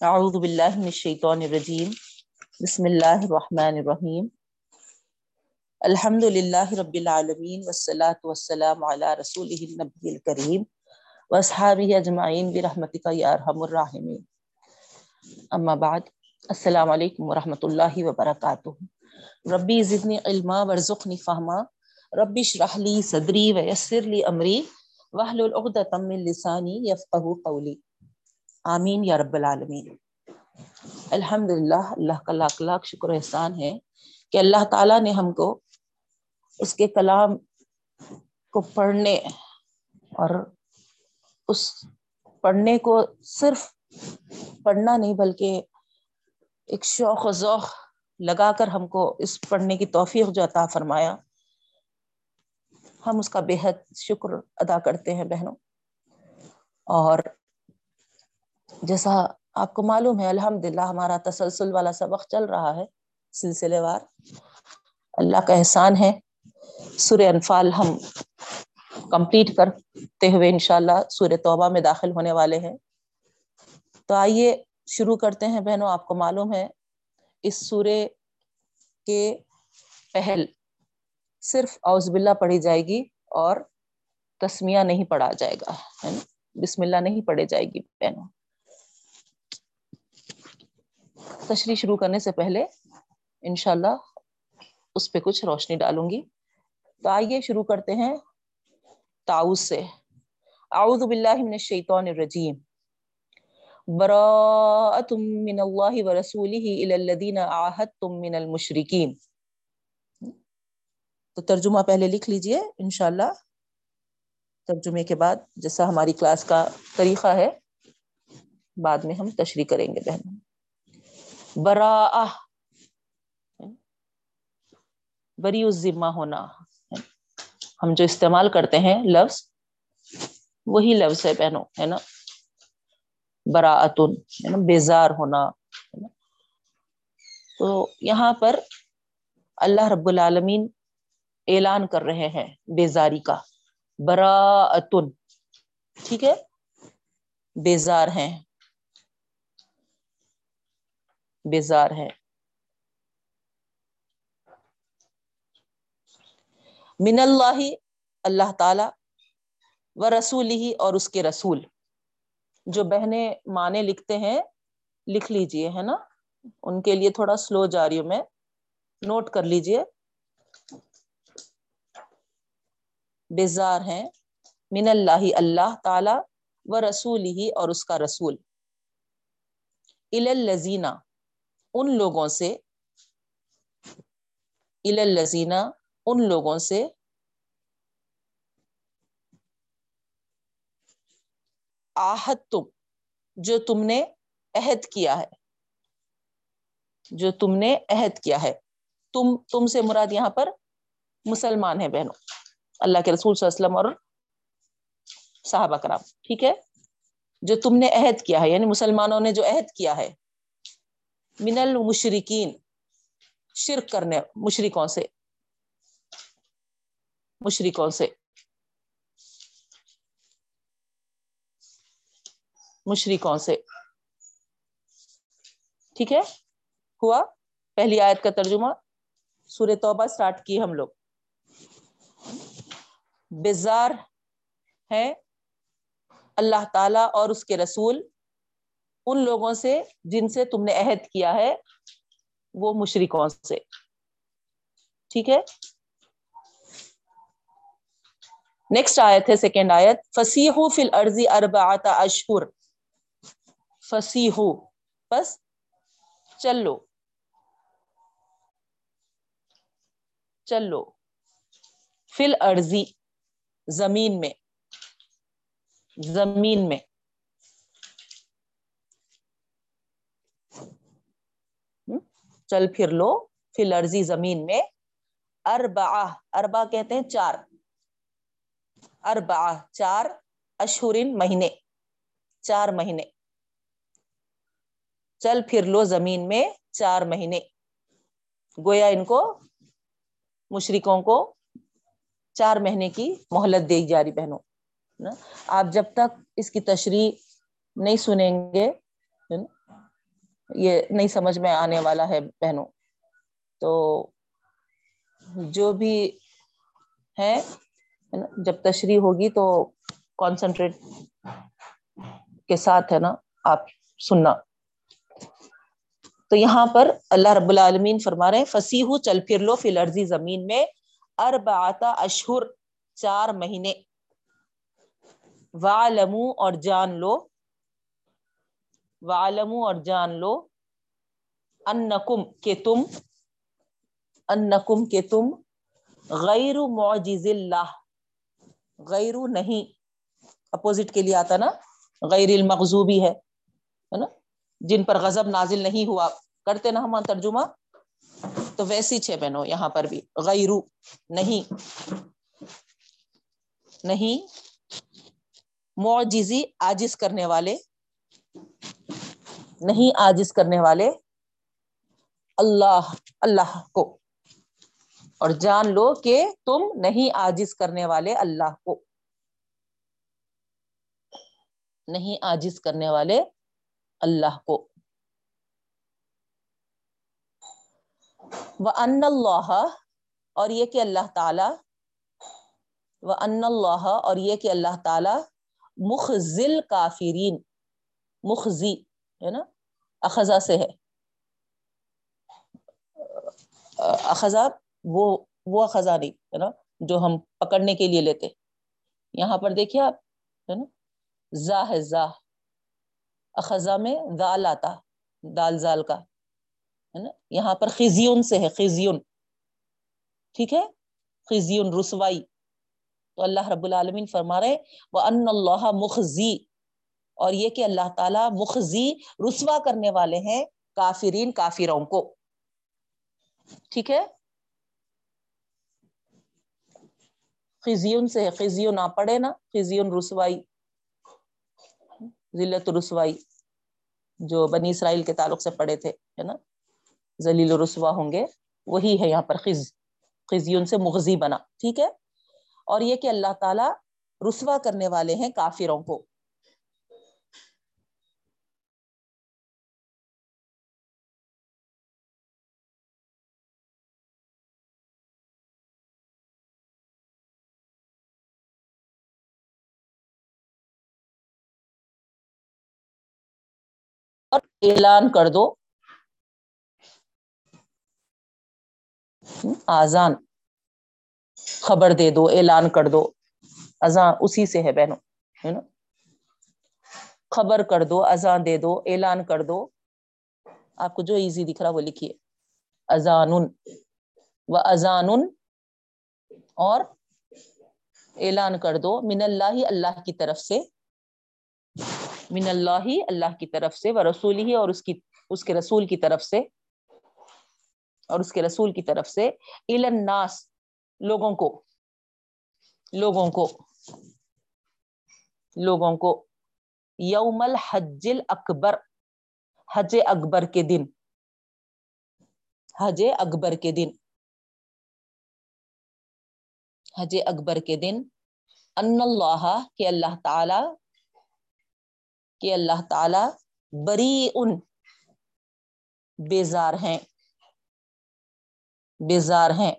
اعوذ باللہ من الشیطان الرجیم۔ بسم اللہ الرحمن الرحیم۔ الحمد للہ رب العالمین والصلاة والسلام علی رسولہ النبی الکریم واصحابہ اجمعین برحمتک یا ارحم الراحمین۔ اما بعد، السلام علیکم ورحمۃ اللہ وبرکاتہ۔ ربی زدنی علما، ورزقنی فہما۔ ربی اشرح لی صدری ویسر لی امری۔ واحلل عقدۃ من لسانی یفقهوا قولی۔ آمین یا رب العالمین۔ الحمد للہ اللہ کا لاکھ لاکھ شکر احسان ہے کہ اللہ تعالیٰ نے ہم کو اس کے کلام کو پڑھنے اور اس پڑھنے کو صرف پڑھنا نہیں بلکہ ایک شوق و ذوق لگا کر ہم کو اس پڑھنے کی توفیق جو عطا فرمایا، ہم اس کا بے حد شکر ادا کرتے ہیں بہنوں۔ اور جیسا آپ کو معلوم ہے الحمد للہ ہمارا تسلسل والا سبق چل رہا ہے، سلسلے وار۔ اللہ کا احسان ہے۔ سور انفال ہم کمپلیٹ کرتے ہوئے انشاءاللہ سور توبہ میں داخل ہونے والے ہیں۔ تو آئیے شروع کرتے ہیں۔ بہنوں، آپ کو معلوم ہے، اس سورے کے پہل صرف اوز باللہ پڑھی جائے گی اور تسمیہ نہیں پڑھا جائے گا بسم اللہ نہیں پڑھے جائے گی، بہنوں۔ تشریح شروع کرنے سے پہلے انشاءاللہ اس پہ کچھ روشنی ڈالوں گی۔ تو آئیے شروع کرتے ہیں تعوذ سے۔ اعوذ باللہ من الشیطان الرجیم۔ براءت من اللہ ورسولہ الى الذین عاہدتم من المشرکین۔ تو ترجمہ پہلے لکھ لیجیے انشاءاللہ۔ ترجمے کے بعد جیسا ہماری کلاس کا طریقہ ہے، بعد میں ہم تشریح کریں گے بہنوں برا بری ذمہ ہونا۔ ہم جو استعمال کرتے ہیں لفظ، وہی لفظ ہے بہنوں، ہے نا؟ براعتن ہے نا؟ بیزار ہونا۔ تو یہاں پر اللہ رب العالمین اعلان کر رہے ہیں بیزاری کا۔ براعتن ٹھیک ہے؟ بیزار ہیں۔ بیزار ہے من اللہ اللہ تعالی و رسول ہی اور اس کے رسول۔ جو بہنیں معنی لکھتے ہیں، لکھ لیجیے، ہے نا؟ ان کے لیے تھوڑا سلو جا رہی ہوں میں۔ نوٹ کر لیجیے۔ بیزار ہیں۔ من اللہ اللہ تعالی و رسول ہی اور اس کا رسول۔ الزینہ ان لوگوں سے الزینہ ان لوگوں سے آہد تم جو تم نے عہد کیا ہے۔ جو تم نے عہد کیا ہے۔ تم تم سے مراد یہاں پر مسلمان ہے بہنوں۔ اللہ کے رسول صلی اللہ علیہ وسلم اور صحابہ کرام، ٹھیک ہے؟ جو تم نے عہد کیا ہے یعنی مسلمانوں نے جو عہد کیا ہے من المشرقین شرک کرنے مشرقوں سے۔ مشرقوں سے۔ مشرقوں سے۔ ٹھیک ہے؟ ہوا؟ پہلی آیت کا ترجمہ۔ سورہ توبہ سٹارٹ کی ہم لوگ۔ بیزار ہے اللہ تعالی اور اس کے رسول۔ ان لوگوں سے جن سے تم نے عہد کیا ہے، وہ مشرقوں سے۔ ٹھیک ہے؟ نیکسٹ آیت ہے سیکنڈ آیت۔ فسیح فی الارض اربعات اشہر فسیح بس چلو۔ چلو۔ فی الارضی زمین میں۔ زمین میں۔ چل پھر لو فی الارضی زمین میں۔ اربع اربع کہتے ہیں چار۔ اربع چار اشہرین مہینے۔ چار مہینے۔ چل پھر لو زمین میں چار مہینے۔ گویا ان کو مشرکوں کو چار مہینے کی مہلت دی جا رہی بہنوں۔ آپ جب تک اس کی تشریح نہیں سنیں گے یہ نہیں سمجھ میں آنے والا ہے بہنوں۔ تو جو بھی ہے، جب تشریح ہوگی تو کانسنٹریٹ کے ساتھ ہے نا آپ سننا۔ تو یہاں پر اللہ رب العالمین فرما رہے ہیں فسیح چل پھر لو فی لرزی زمین میں اربعتا اشہر، چار مہینے۔ والمو اور جان لو والمو اور جان لو انکم کہ تم انکم کہ تم غیر معجز اللہ، غیر نہیں، اپوزٹ کے لیے آتا نا، غیر المغزوبی ہے نا؟ جن پر غضب نازل نہیں ہوا، کرتے نا ہم ترجمہ؟ تو ویسی چھ بہنوں، یہاں پر بھی غیرو نہیں نہیں، معجزی آجز کرنے والے نہیں آجز کرنے والے اللہ اللہ کو۔ اور جان لو کہ تم نہیں آجز کرنے والے اللہ کو۔ نہیں آجز کرنے والے اللہ کو۔ وہ ان اللہ اور یہ کہ اللہ تعالی۔ وہ ان اللہ اور یہ کہ اللہ تعالی۔ مخزل کافرین مخزی ہے نا؟ اخذا سے ہے۔ اخذا وہ وہ اخذا نہیں، ہے نا؟ جو ہم پکڑنے کے لیے لیتے۔ یہاں پر دیکھیے آپ، ہے نا؟ زا ہے، زا۔ اخذا میں دال آتا دال، زال کا۔ ہے نا؟ یہاں پر خزیون سے ہے، خزیون۔ ٹھیک ہے؟ خزیون، رسوائی۔ تو اللہ رب العالمین فرما رہے وہ ان اللہ مخزی اور یہ کہ اللہ تعالیٰ مخزی رسوا کرنے والے ہیں کافرین کافروں کو۔ ٹھیک ہے؟ خزیون سے خزیون آپ پڑھے نا خزیون رسوائی، ذلت رسوائی، جو بنی اسرائیل کے تعلق سے پڑھے تھے، ہے نا؟ ذلیل رسوا ہوں گے، وہی ہے یہاں پر خز خزیون سے مغزی بنا، ٹھیک ہے؟ اور یہ کہ اللہ تعالی رسوا کرنے والے ہیں کافروں کو۔ اعلان کر دو۔ آزان خبر دے دو، اعلان کر دو۔ اذان اسی سے ہے بہنوں، ہے نا؟ خبر کر دو اذان دے دو، اعلان کر دو۔ آپ کو جو ایزی دکھ رہا وہ لکھیے۔ اذان و اذان اور اعلان کر دو۔ من اللہ اللہ کی طرف سے۔ من اللہ اللہ کی طرف سے وہ رسول ہی، اور اس کی، اس کے رسول کی طرف سے، اور اس کے رسول کی طرف سے الناس، لوگوں کو لوگوں کو لوگوں کو، یوم الحج اکبر حج اکبر کے دن، حج اکبر کے دن، حج اکبر کے دن، ان اللہ کے اللہ تعالی کہ اللہ تعالی بری ان بیزار ہیں بیزار ہیں۔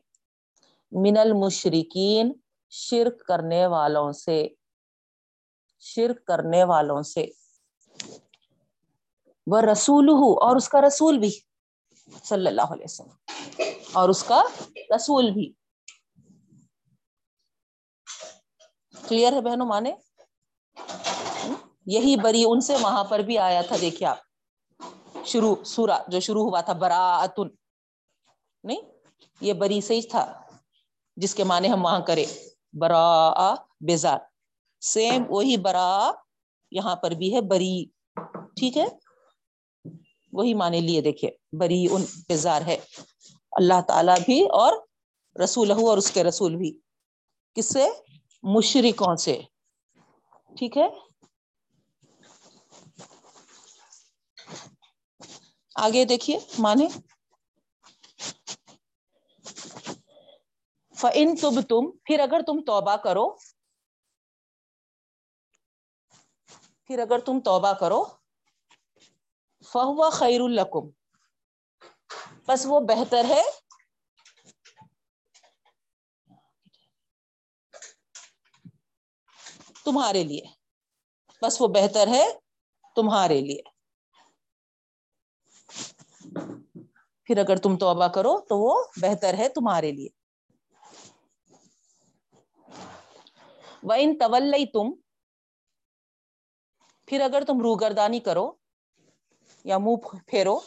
من المشرقین شرک کرنے والوں سے، شرک کرنے والوں سے۔ وہ رسول اور اس کا رسول بھی، صلی اللہ علیہ وسلم۔ اور اس کا رسول بھی۔ کلیئر ہے بہنوں مانے؟ یہی بری ان سے وہاں پر بھی آیا تھا، دیکھیے آپ۔ شروع سورا جو شروع ہوا تھا براۃن نہیں، یہ بری سے ہی تھا، جس کے معنی ہم وہاں کرے برا بیزار سیم وہی برا یہاں پر بھی ہے، بری۔ ٹھیک ہے؟ وہی معنی لیے دیکھیے بری ان بیزار ہے۔ اللہ تعالی بھی اور رسول اور اس کے رسول بھی۔ کس سے؟ مشرقوں سے۔ ٹھیک ہے؟ آگے دیکھیے، مانے۔ فن تب تم پھر اگر تم توبہ کرو، پھر اگر تم توبہ کرو فہو خیر القم بس وہ بہتر ہے۔ تمہارے لیے۔ بس وہ بہتر ہے تمہارے لیے۔ پھر اگر تم توبہ کرو تو وہ بہتر ہے تمہارے لیے۔ وہ ان طول تم پھر اگر تم روگردانی کرو یا منہ پھیرو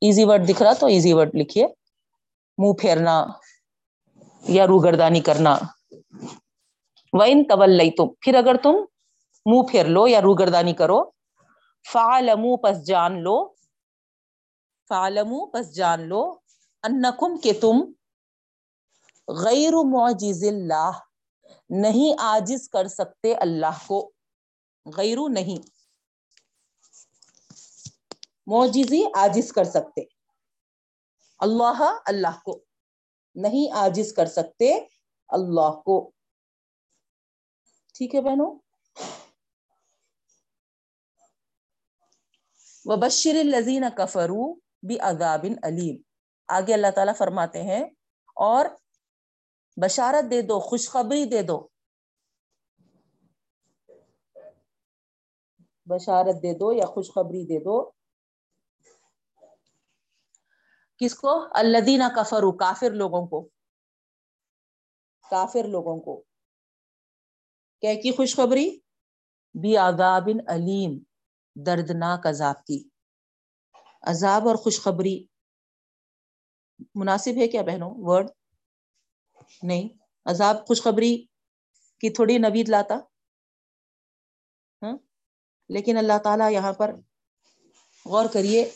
ایزی ورڈ دکھ رہا تو ایزی ورڈ لکھیے۔ منہ پھیرنا یا روگردانی کرنا۔ وہ ان طول تم پھر اگر تم منہ پھیر لو یا روگردانی کرو فعلمو پس جان لو۔ فعلمو پس جان لو، انکم کہ تم غیر معجز اللہ نہیں آجز کر سکتے اللہ کو۔ غیرو نہیں، معجزی آجز کر سکتے۔ اللہ اللہ کو نہیں آجز کر سکتے اللہ کو۔ ٹھیک ہے بہنوں؟ وبشر الزین کفرو بھی عذاب علیم۔ آگے اللہ تعالیٰ فرماتے ہیں، اور بشارت دے دو، خوشخبری دے دو۔ بشارت دے دو یا خوشخبری دے دو۔ کس کو؟ الدینہ کفرو کافر لوگوں کو۔ کافر لوگوں کو۔ کیا کی خوشخبری؟ بھی عذاب علیم، دردناک عذاب کی۔ عذاب اور خوشخبری۔ مناسب ہے کیا بہنوں؟ ورڈ نہیں۔ عذاب، خوشخبری کی تھوڑی نوید لاتا۔ ہاں؟ لیکن اللہ تعالی یہاں پر غور کریے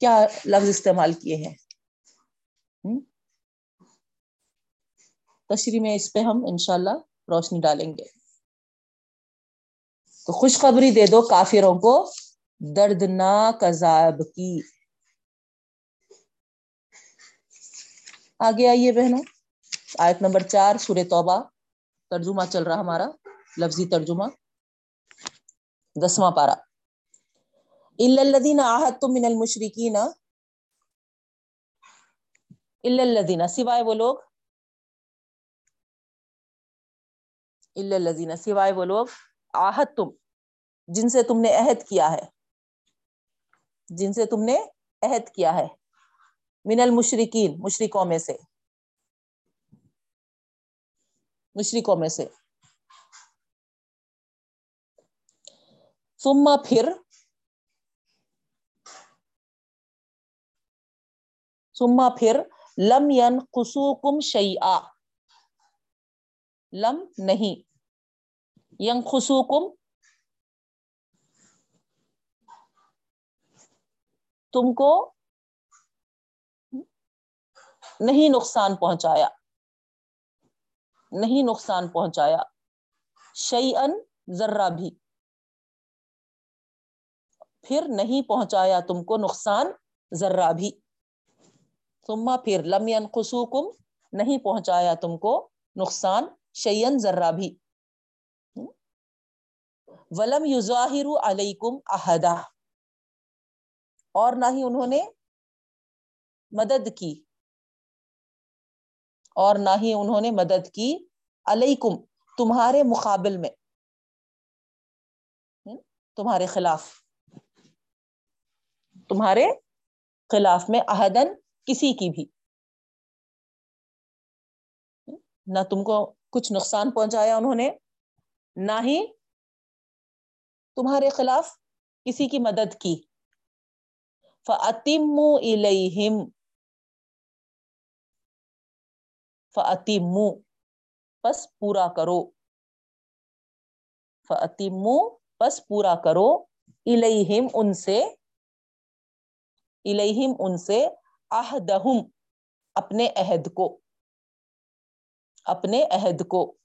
کیا لفظ استعمال کیے ہیں۔ تشریح میں اس پہ ہم انشاءاللہ روشنی ڈالیں گے۔ تو خوشخبری دے دو کافروں کو۔ دردناک عذاب کی۔ آگے آئیے بہنوں، آیت نمبر چار سور توبہ۔ ترجمہ چل رہا ہمارا، لفظی ترجمہ۔ دسواں پارا الدین آحت تم من المشرقین الدین سوائے وہ لوگ۔ الزین سوائے وہ لوگ آہت تم جن سے تم نے عہد کیا ہے۔ جن سے تم نے عہد کیا ہے۔ من المشرقین مشرقوں میں سے۔ مشرقوں میں سے۔ ثم پھر ثم پھر، لم ین ينقصوكم شيئا لم نہیں ينقصوكم تم کو نہیں نقصان پہنچایا۔ نہیں نقصان پہنچایا۔ شعی ان ذرہ بھی۔ پھر نہیں پہنچایا تم کو نقصان، ذرہ بھی۔ ثم پھر لم ينقصوكم نہیں پہنچایا تم کو نقصان، شیئن، ذرہ بھی۔ ولم یظاہر علیکم احدا۔ اور نہ ہی انہوں نے مدد کی۔ اور نہ ہی انہوں نے مدد کی۔ علیکم، تمہارے مقابل میں۔ تمہارے خلاف۔ تمہارے خلاف میں احدن کسی کی بھی۔ نہ تم کو کچھ نقصان پہنچایا انہوں نے، نہ ہی تمہارے خلاف کسی کی مدد کی۔ فعتم الہم فعتم پس پورا کرو۔ فعتم پس پورا کرو۔ الہم ان سے الہم ان سے احدہم اپنے عہد کو۔ اپنے عہد کو۔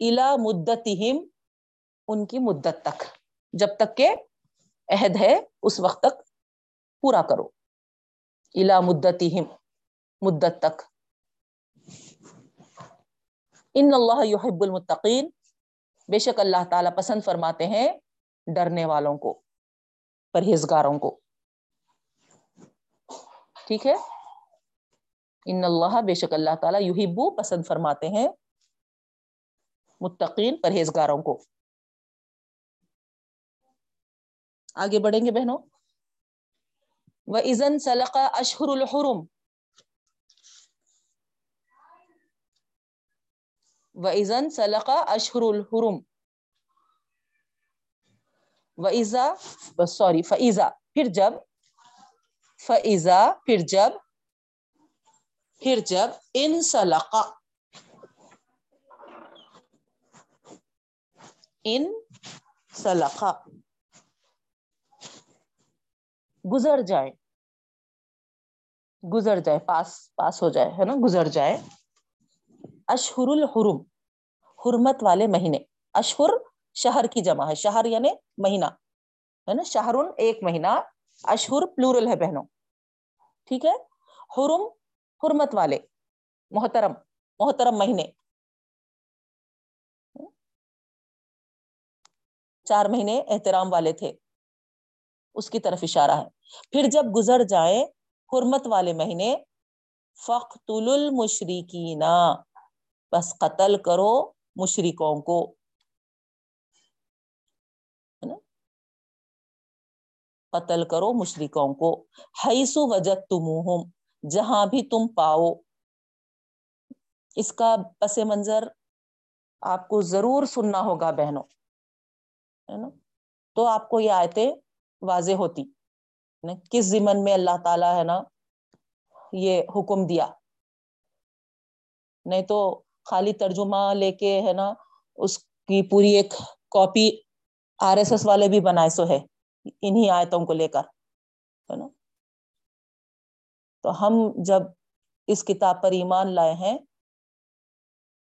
الا مدتہم ان کی مدت تک۔ جب تک کہ عہد ہے، اس وقت تک پورا کرو۔ الا مدتہم، مدت تک۔ ان اللہ یحب المتقین۔ بے شک اللہ تعالیٰ پسند فرماتے ہیں ڈرنے والوں کو، پرہیزگاروں کو۔ ٹھیک ہے؟ ان اللہ، بے شک اللہ تعالیٰ یحبو پسند فرماتے ہیں متقین، پرہیزگاروں کو۔ آگے بڑھیں گے بہنوں؟ و ازن سلقہ اشہر الحرم و ازن سلقہ اشہر الحرم و ایزا سوری فیضا پھر جب فیضا پھر جب پھر جب ان سلقہ ان سلقہ گزر جائے۔ گزر جائے، پاس پاس ہو جائے، ہے نا؟ گزر جائے۔ اشہر الحرم، حرمت والے مہینے۔ اشہر شہر کی جمع ہے۔ شہر یعنی مہینہ، ہے نا؟ شہر ایک مہینہ، اشہر پلورل ہے بہنوں۔ ٹھیک ہے؟ حرم حرمت والے، محترم محترم مہینے۔ چار مہینے احترام والے تھے۔ اس کی طرف اشارہ ہے۔ پھر جب گزر جائے حرمت والے مہینے فخل المشرقین بس قتل کرو مشرکوں کو۔ قتل کرو مشرکوں کو۔ حیث وجد تمہم جہاں بھی تم پاؤ۔ اس کا پس منظر آپ کو ضرور سننا ہوگا بہنوں۔ ہے نا؟ تو آپ کو یہ آیتیں واضح ہوتی کس زمن میں اللہ تعالیٰ ہے نا یہ حکم دیا؟ نہیں تو خالی ترجمہ لے کے ہے نا اس کی پوری ایک کاپی آر ایس ایس والے بھی بنائے سو ہے، انہی آیتوں کو لے کر، ہے نا؟ تو ہم جب اس کتاب پر ایمان لائے ہیں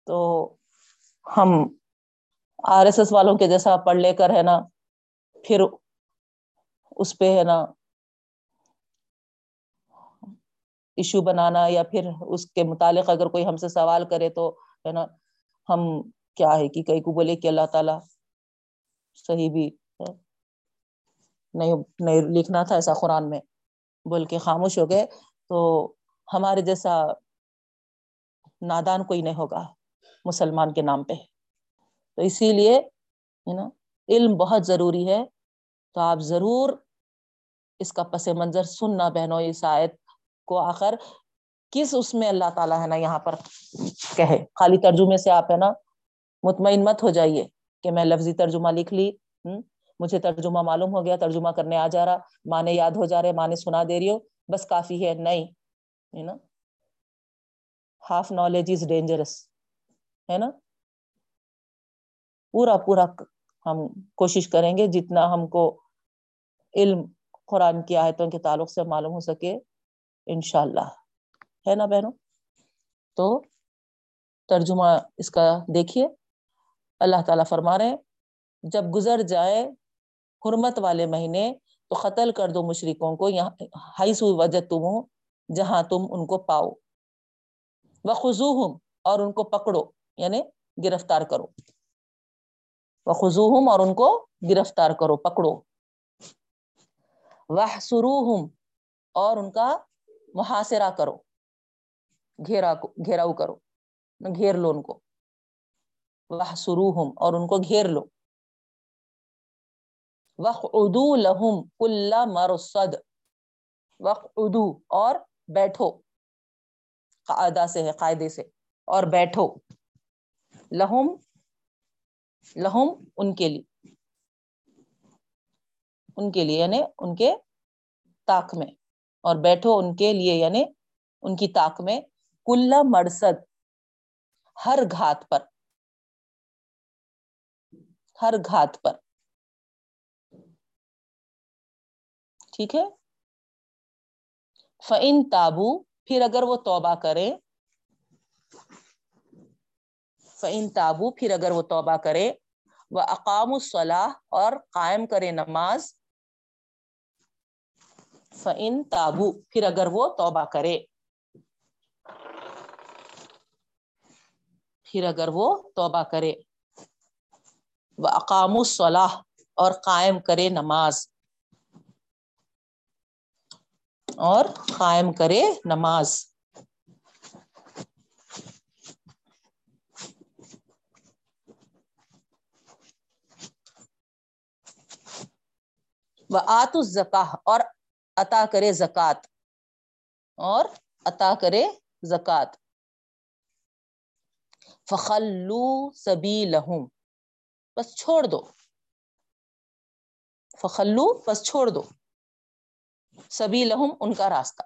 تو ہم آر ایس ایس والوں کے جیسا پڑھ لے کر ہے نا، پھر اس پہ ہے نا ایشو بنانا یا پھر اس کے متعلق اگر کوئی ہم سے سوال کرے تو ہے نا ہم کیا ہے کہ کئی کو بولے کہ اللہ تعالی صحیح بھی نہیں نہیں لکھنا تھا ایسا قرآن میں۔ بول کے خاموش ہو گئے۔ تو ہمارے جیسا نادان کوئی نہیں ہوگا مسلمان کے نام پہ۔ تو اسی لیے ہے نا، علم بہت ضروری ہے۔ تو آپ ضرور اس کا پس منظر سننا بہنوں اس آیت کو آخر کس اس میں اللہ تعالیٰ ہے نا یہاں پر کہے؟ خالی ترجمے سے آپ ہے نا مطمئن مت ہو جائیے کہ میں لفظی ترجمہ لکھ لی مجھے ترجمہ معلوم ہو گیا، ترجمہ کرنے آ جا رہا مانے یاد ہو جا رہے مانے سنا دے رہی ہو، بس کافی ہے، نہیں، ہے نا؟ ہاف نالج از ڈینجرس ہے نا؟ پورا پورا ہم کوشش کریں گے جتنا ہم کو علم قرآن کی آیتوں کے تعلق سے معلوم ہو سکے، انشاءاللہ۔ ہے نا بہنوں؟ تو ترجمہ اس کا دیکھیے۔ اللہ تعالیٰ فرما رہے جب گزر جائے حرمت والے مہینے تو قتل کر دو مشرکوں کو، یہاں سو وجہ تم جہاں تم ان کو پاؤ۔ وہ خزو اور ان کو پکڑو یعنی گرفتار کرو۔ وہ خزو اور ان کو گرفتار کرو، پکڑو۔ وہ سرو اور ان کا محاصرہ کرو، گھیرا گھیراؤ کرو، گھیر لو ان کو۔ وہ سرو اور ان کو گھیر لو۔ وق ادو لہم کل مرسد وق ادو اور بیٹھو۔ قاعدہ سے ہے، قاعدے سے۔ اور بیٹھو۔ لہم لہم ان کے لیے۔ ان کے لیے یعنی ان کے تاک میں۔ اور بیٹھو ان کے لیے یعنی ان کی تاک میں۔ کل مرسد ہر گھات پر۔ ہر گھات پر۔ ٹھیک ہے؟ فعن تابو پھر اگر وہ توبہ کرے فعن تابو پھر اگر وہ توبہ کرے وہ اقام الصلاح اور قائم کرے نماز۔ فعن تابو پھر اگر وہ توبہ کرے، پھر اگر وہ توبہ کرے وہ اقام الصلاح اور قائم کرے نماز۔ اور قائم کرے نماز۔ وہ آت الزکا اور عطا کرے زکات۔ اور عطا کرے زکات۔ فخلو سبی لہم بس چھوڑ دو۔ فخلو، بس چھوڑ دو۔ سبھی لہم ان کا راستہ۔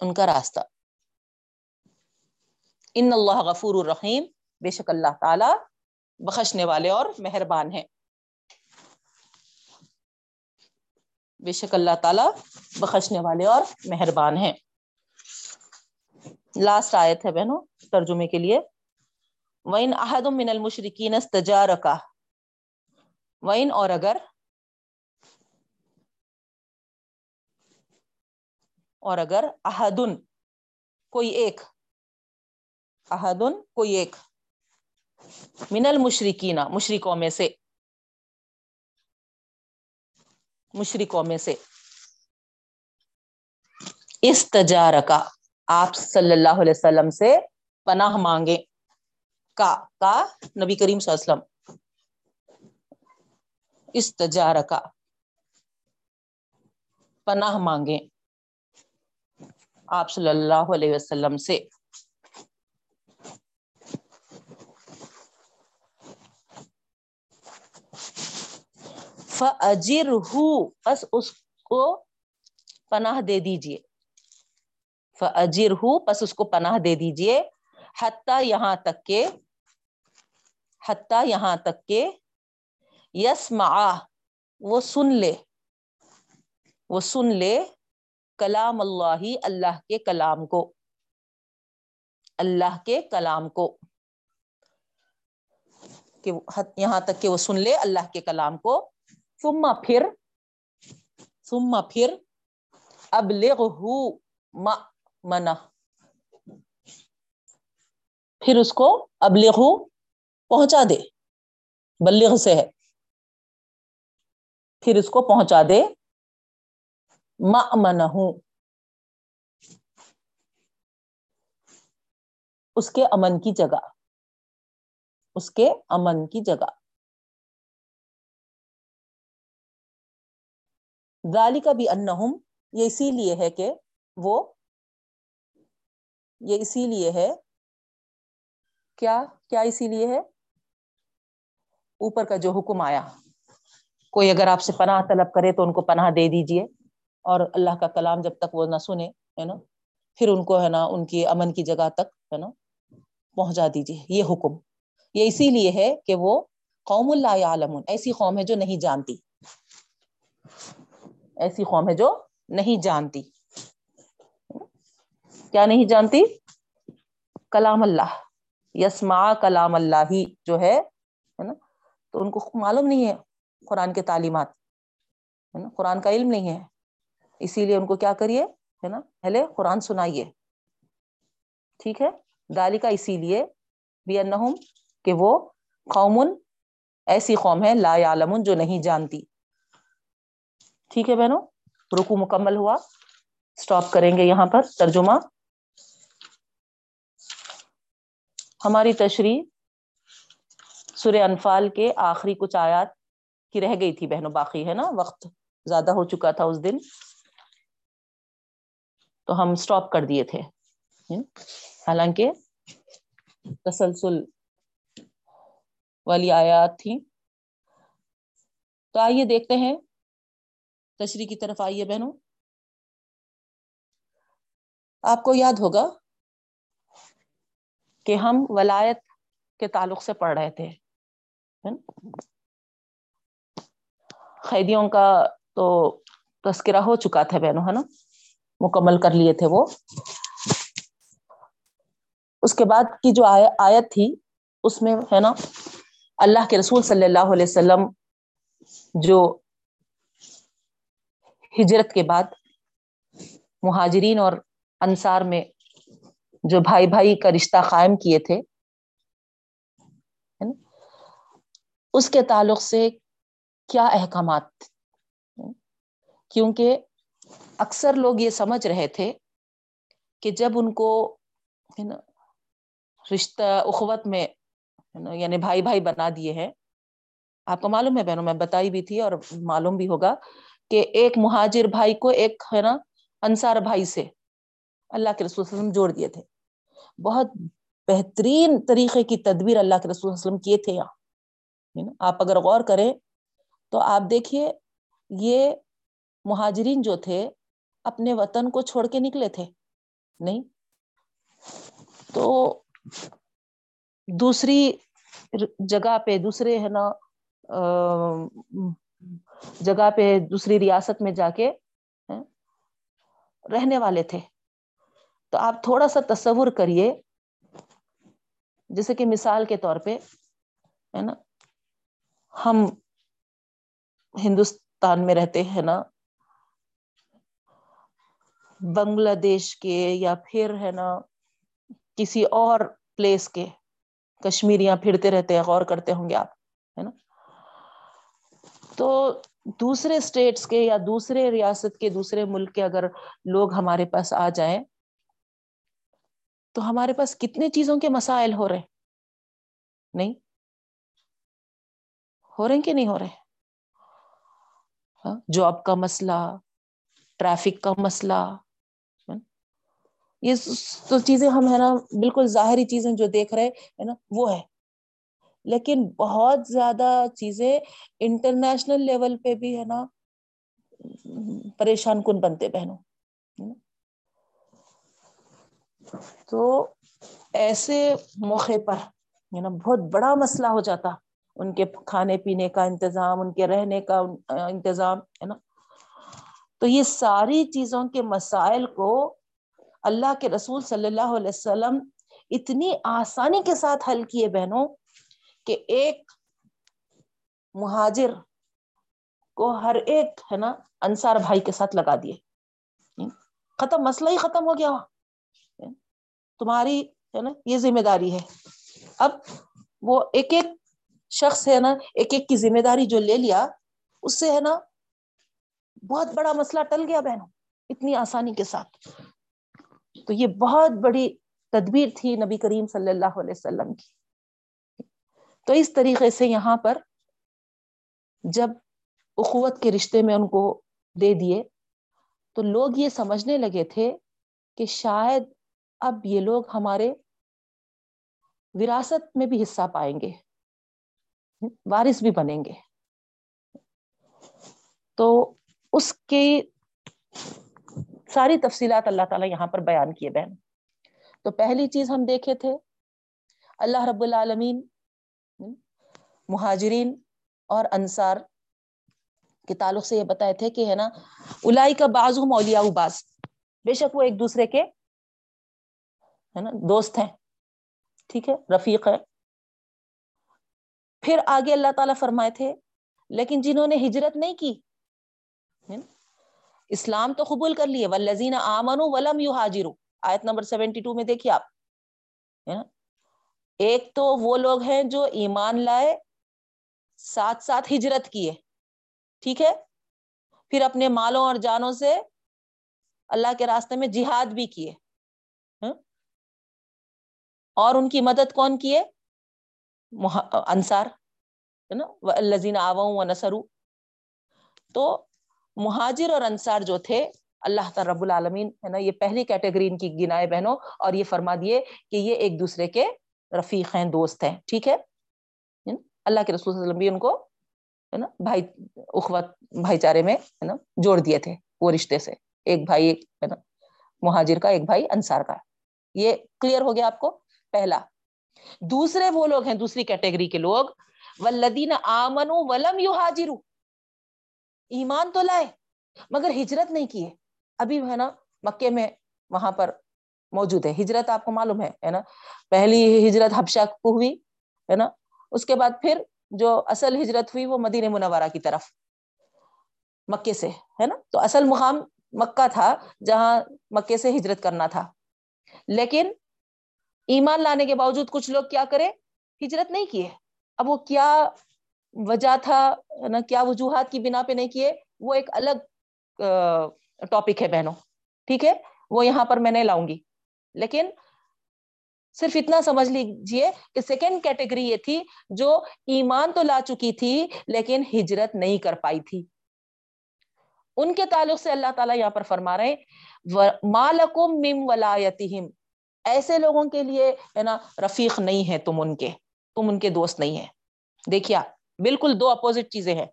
ان کا راستہ۔ ان اللہ غفور الرحیم۔ بے شک اللہ تعالی بخشنے والے اور مہربان ہیں۔ بے شک اللہ تعالی بخشنے والے اور مہربان ہیں۔ لاسٹ آیت ہے بہنوں، ترجمے کے لیے۔ وَإِنْ أَحَدٌ مِّنَ الْمُشْرِكِينَ اسْتَجَارَكَ۔ وَإِنْ اور اگر اور اگر احدن کوئی ایک۔ احدن کوئی ایک۔ من المشرکین مشرکوں میں سے۔ مشرکوں میں سے۔ استجار کا آپ صلی اللہ علیہ وسلم سے پناہ مانگے کا کا، نبی کریم صلی اللہ علیہ وسلم۔ استجار کا پناہ مانگے آپ صلی اللہ علیہ وسلم سے فجر بس اس کو پناہ دے دیجیے۔ فجر بس اس کو پناہ دے دیجیے۔ حتیٰ یہاں تک کہ، حتیٰ یہاں تک کہ یس وہ سن لے۔ وہ سن لے کلام اللہ اللہ کے کلام کو۔ اللہ کے کلام کو۔ کہ یہاں تک کہ وہ سن لے، اللہ کے کلام کو۔ ثم پھر ثم پھر ابلغہ منا پھر اس کو ابلغہ پہنچا دے، بلغ سے ہے۔ پھر اس کو پہنچا دے، مأمنہو۔ اس کے امن کی جگہ، اس کے امن کی جگہ۔ ذالی کا بھی انہم، یہ اسی لیے ہے کہ وہ، یہ اسی لیے ہے، کیا کیا اسی لیے ہے؟ اوپر کا جو حکم آیا۔ کوئی اگر آپ سے پناہ طلب کرے تو ان کو پناہ دے دیجیے۔ اور اللہ کا کلام جب تک وہ نہ سنے، ہے نا، پھر ان کو، ہے نا، ان کی امن کی جگہ تک، ہے نا، پہنچا دیجیے۔ یہ حکم۔ یہ اسی لیے ہے کہ وہ قوم اللہ عالم ایسی قوم ہے جو نہیں جانتی۔ ایسی قوم ہے جو نہیں جانتی۔ کیا نہیں جانتی؟ کلام اللہ۔ یسما کلام اللہ ہی جو ہے نا؟ تو ان کو معلوم نہیں ہے قرآن کے تعلیمات۔ ہے نا؟ قرآن کا علم نہیں ہے۔ اسی لیے ان کو کیا کریے؟ ہے نا؟ پہلے قرآن سنائیے۔ ٹھیک ہے؟ دالی کا اسی لیے بھی کہ وہ قومن ایسی قوم ہے، لا عالم جو نہیں جانتی۔ ٹھیک ہے بہنوں؟ رکو مکمل ہوا۔ سٹاپ کریں گے یہاں پر ترجمہ۔ ہماری تشریح سورہ انفال کے آخری کچھ آیات کی رہ گئی تھی بہنوں، باقی ہے نا؟ وقت زیادہ ہو چکا تھا اس دن۔ تو ہم سٹاپ کر دیے تھے۔ حالانکہ تسلسل والی آیات تھی تو آئیے دیکھتے ہیں۔ تشریح کی طرف آئیے بہنوں۔ آپ کو یاد ہوگا کہ ہم ولایت کے تعلق سے پڑھ رہے تھے۔ قیدیوں کا تو تذکرہ ہو چکا تھا بہنوں، ہے نا؟ مکمل کر لیے تھے وہ۔ اس کے بعد کی جو آیت تھی، اس میں، ہے نا، اللہ کے رسول صلی اللہ علیہ وسلم جو ہجرت کے بعد مہاجرین اور انصار میں جو بھائی بھائی کا رشتہ قائم کیے تھے اس کے تعلق سے کیا احکامات؟ کیونکہ اکثر لوگ یہ سمجھ رہے تھے کہ جب ان کو رشتہ اخوت میں یعنی بھائی بھائی بنا دیے ہیں، آپ کو معلوم ہے بہنوں، میں بتائی بھی تھی اور معلوم بھی ہوگا کہ ایک مہاجر بھائی کو ایک ہے نا انصار بھائی سے اللہ کے رسول وسلم جوڑ دیے تھے۔ بہت بہترین طریقے کی تدبیر اللہ کے رسول وسلم کیے تھے یہاں۔ آپ اگر غور کریں تو آپ دیکھیے یہ مہاجرین جو تھے اپنے وطن کو چھوڑ کے نکلے تھے۔ نہیں؟ تو دوسری جگہ پہ دوسرے ہے نا جگہ پہ دوسری ریاست میں جا کے رہنے والے تھے۔ تو آپ تھوڑا سا تصور کریے، جیسے کہ مثال کے طور پہ، ہے نا، ہم ہندوستان میں رہتے ہیں نا۔ بنگلہ دیش کے یا پھر، ہے نا، کسی اور پلیس کے کشمیریاں پھرتے رہتے ہیں، غور کرتے ہوں گے آپ، ہے نا۔ تو دوسرے اسٹیٹس کے یا دوسرے ریاست کے دوسرے ملک کے اگر لوگ ہمارے پاس آ جائیں، تو ہمارے پاس کتنے چیزوں کے مسائل ہو رہے؟ نہیں۔ ہو رہے کہ نہیں ہو رہے؟ ہاں، جاب کا مسئلہ ٹریفک کا مسئلہ یہ تو چیزیں ہم، ہے نا، بالکل ظاہری چیزیں جو دیکھ رہے، ہے نا، وہ ہے۔ لیکن بہت زیادہ چیزیں انٹرنیشنل لیول پہ بھی ہے نا، پریشان کن بنتے بہنوں۔ تو ایسے موقع پر ہے نا، بہت بڑا مسئلہ ہو جاتا۔ ان کے کھانے پینے کا انتظام، ان کے رہنے کا انتظام، ہے نا۔ تو یہ ساری چیزوں کے مسائل کو اللہ کے رسول صلی اللہ علیہ وسلم اتنی آسانی کے ساتھ حل کیے بہنوں۔ کہ ایک مہاجر کو ہر ایک ہے نا انصار بھائی کے ساتھ لگا دیے۔ ختم، مسئلہ ہی ختم ہو گیا۔ تمہاری ہے نا یہ ذمہ داری ہے۔ اب وہ ایک ایک شخص ہے نا، ایک ایک کی ذمہ داری جو لے لیا، اس سے ہے نا بہت بڑا مسئلہ ٹل گیا بہنوں، اتنی آسانی کے ساتھ۔ تو یہ بہت بڑی تدبیر تھی نبی کریم صلی اللہ علیہ وسلم کی۔ تو اس طریقے سے یہاں پر جب اخوت کے رشتے میں ان کو دے دیے، تو لوگ یہ سمجھنے لگے تھے کہ شاید اب یہ لوگ ہمارے وراثت میں بھی حصہ پائیں گے، وارث بھی بنیں گے۔ تو اس کی ساری تفصیلات اللہ تعالیٰ یہاں پر بیان کیے بہن۔ تو پہلی چیز ہم دیکھے تھے، اللہ رب العالمین مہاجرین اور انصار کے تعلق سے یہ بتائے تھے کہ ہے نا الائی کا باز مولیا باز بے شک وہ ایک دوسرے کے ہے نا، دوست ہیں۔ ٹھیک ہے، رفیق ہے پھر آگے اللہ تعالیٰ فرمائے تھے، لیکن جنہوں نے ہجرت نہیں کی اسلام تو قبول کر لیے۔ ولزین آمن ولم یو حاجر آیت نمبر سیونٹی ٹو میں دیکھیے آپ ایک تو وہ لوگ ہیں جو ایمان لائے ساتھ ساتھ ہجرت کیے ٹھیک ہے؟ پھر اپنے مالوں اور جانوں سے اللہ کے راستے میں جہاد بھی کیے ہاں؟ اور ان کی مدد کون کیے انصار، ہے نا؟ لذین آو و نسرو تو مہاجر اور انصار جو تھے، اللہ تعالی رب العالمین، ہے نا، یہ پہلی کیٹیگری ان کی گنائے بہنوں، اور یہ فرما دیے کہ یہ ایک دوسرے کے رفیق ہیں، دوست ہیں۔ ٹھیک ہے؟ اللہ کے رسول صلی اللہ علیہ وسلم بھی ان کو، ہے نا، بھائی، اخوت بھائی چارے میں، ہے نا، جوڑ دیے تھے وہ رشتے سے۔ ایک بھائی، ایک، ہے نا، مہاجر کا، ایک بھائی انصار کا۔ یہ کلیئر ہو گیا آپ کو؟ پہلا۔ دوسرے وہ لوگ ہیں، دوسری کیٹیگری کے لوگ۔ ولدین آمن ولم یو حاجر ایمان تو لائے، مگر ہجرت نہیں کیے۔ ابھی، ہے نا، مکے میں وہاں پر موجود ہے۔ ہجرت آپ کو معلوم ہے نا۔ پہلی ہجرت حبشہ کو ہوئی، ہے نا اس کے بعد پھر جو اصل ہجرت ہوئی وہ مدینہ منورہ کی طرف، مکے سے، ہے نا؟ تو اصل مقام مکہ تھا جہاں مکے سے ہجرت کرنا تھا۔ لیکن ایمان لانے کے باوجود کچھ لوگ کیا کرے؟ ہجرت نہیں کیے۔ اب وہ کیا وجہ تھا نا؟ کیا وجوہات کی بنا پہ نہیں کیے؟ وہ ایک الگ ٹاپک ہے بہنوں۔ ٹھیک ہے؟ وہ یہاں پر میں نہیں لاؤں گی۔ لیکن صرف اتنا سمجھ لیجیے کہ سیکنڈ کیٹیگری یہ تھی جو ایمان تو لا چکی تھی لیکن ہجرت نہیں کر پائی تھی۔ ان کے تعلق سے اللہ تعالیٰ یہاں پر فرما رہے مالکم مم ولایتہم۔ ایسے لوگوں کے لیے ہے نا رفیق نہیں ہے تم ان کے، تم ان کے دوست نہیں ہے دیکھیا بالکل دو اپوزٹ چیزیں ہیں،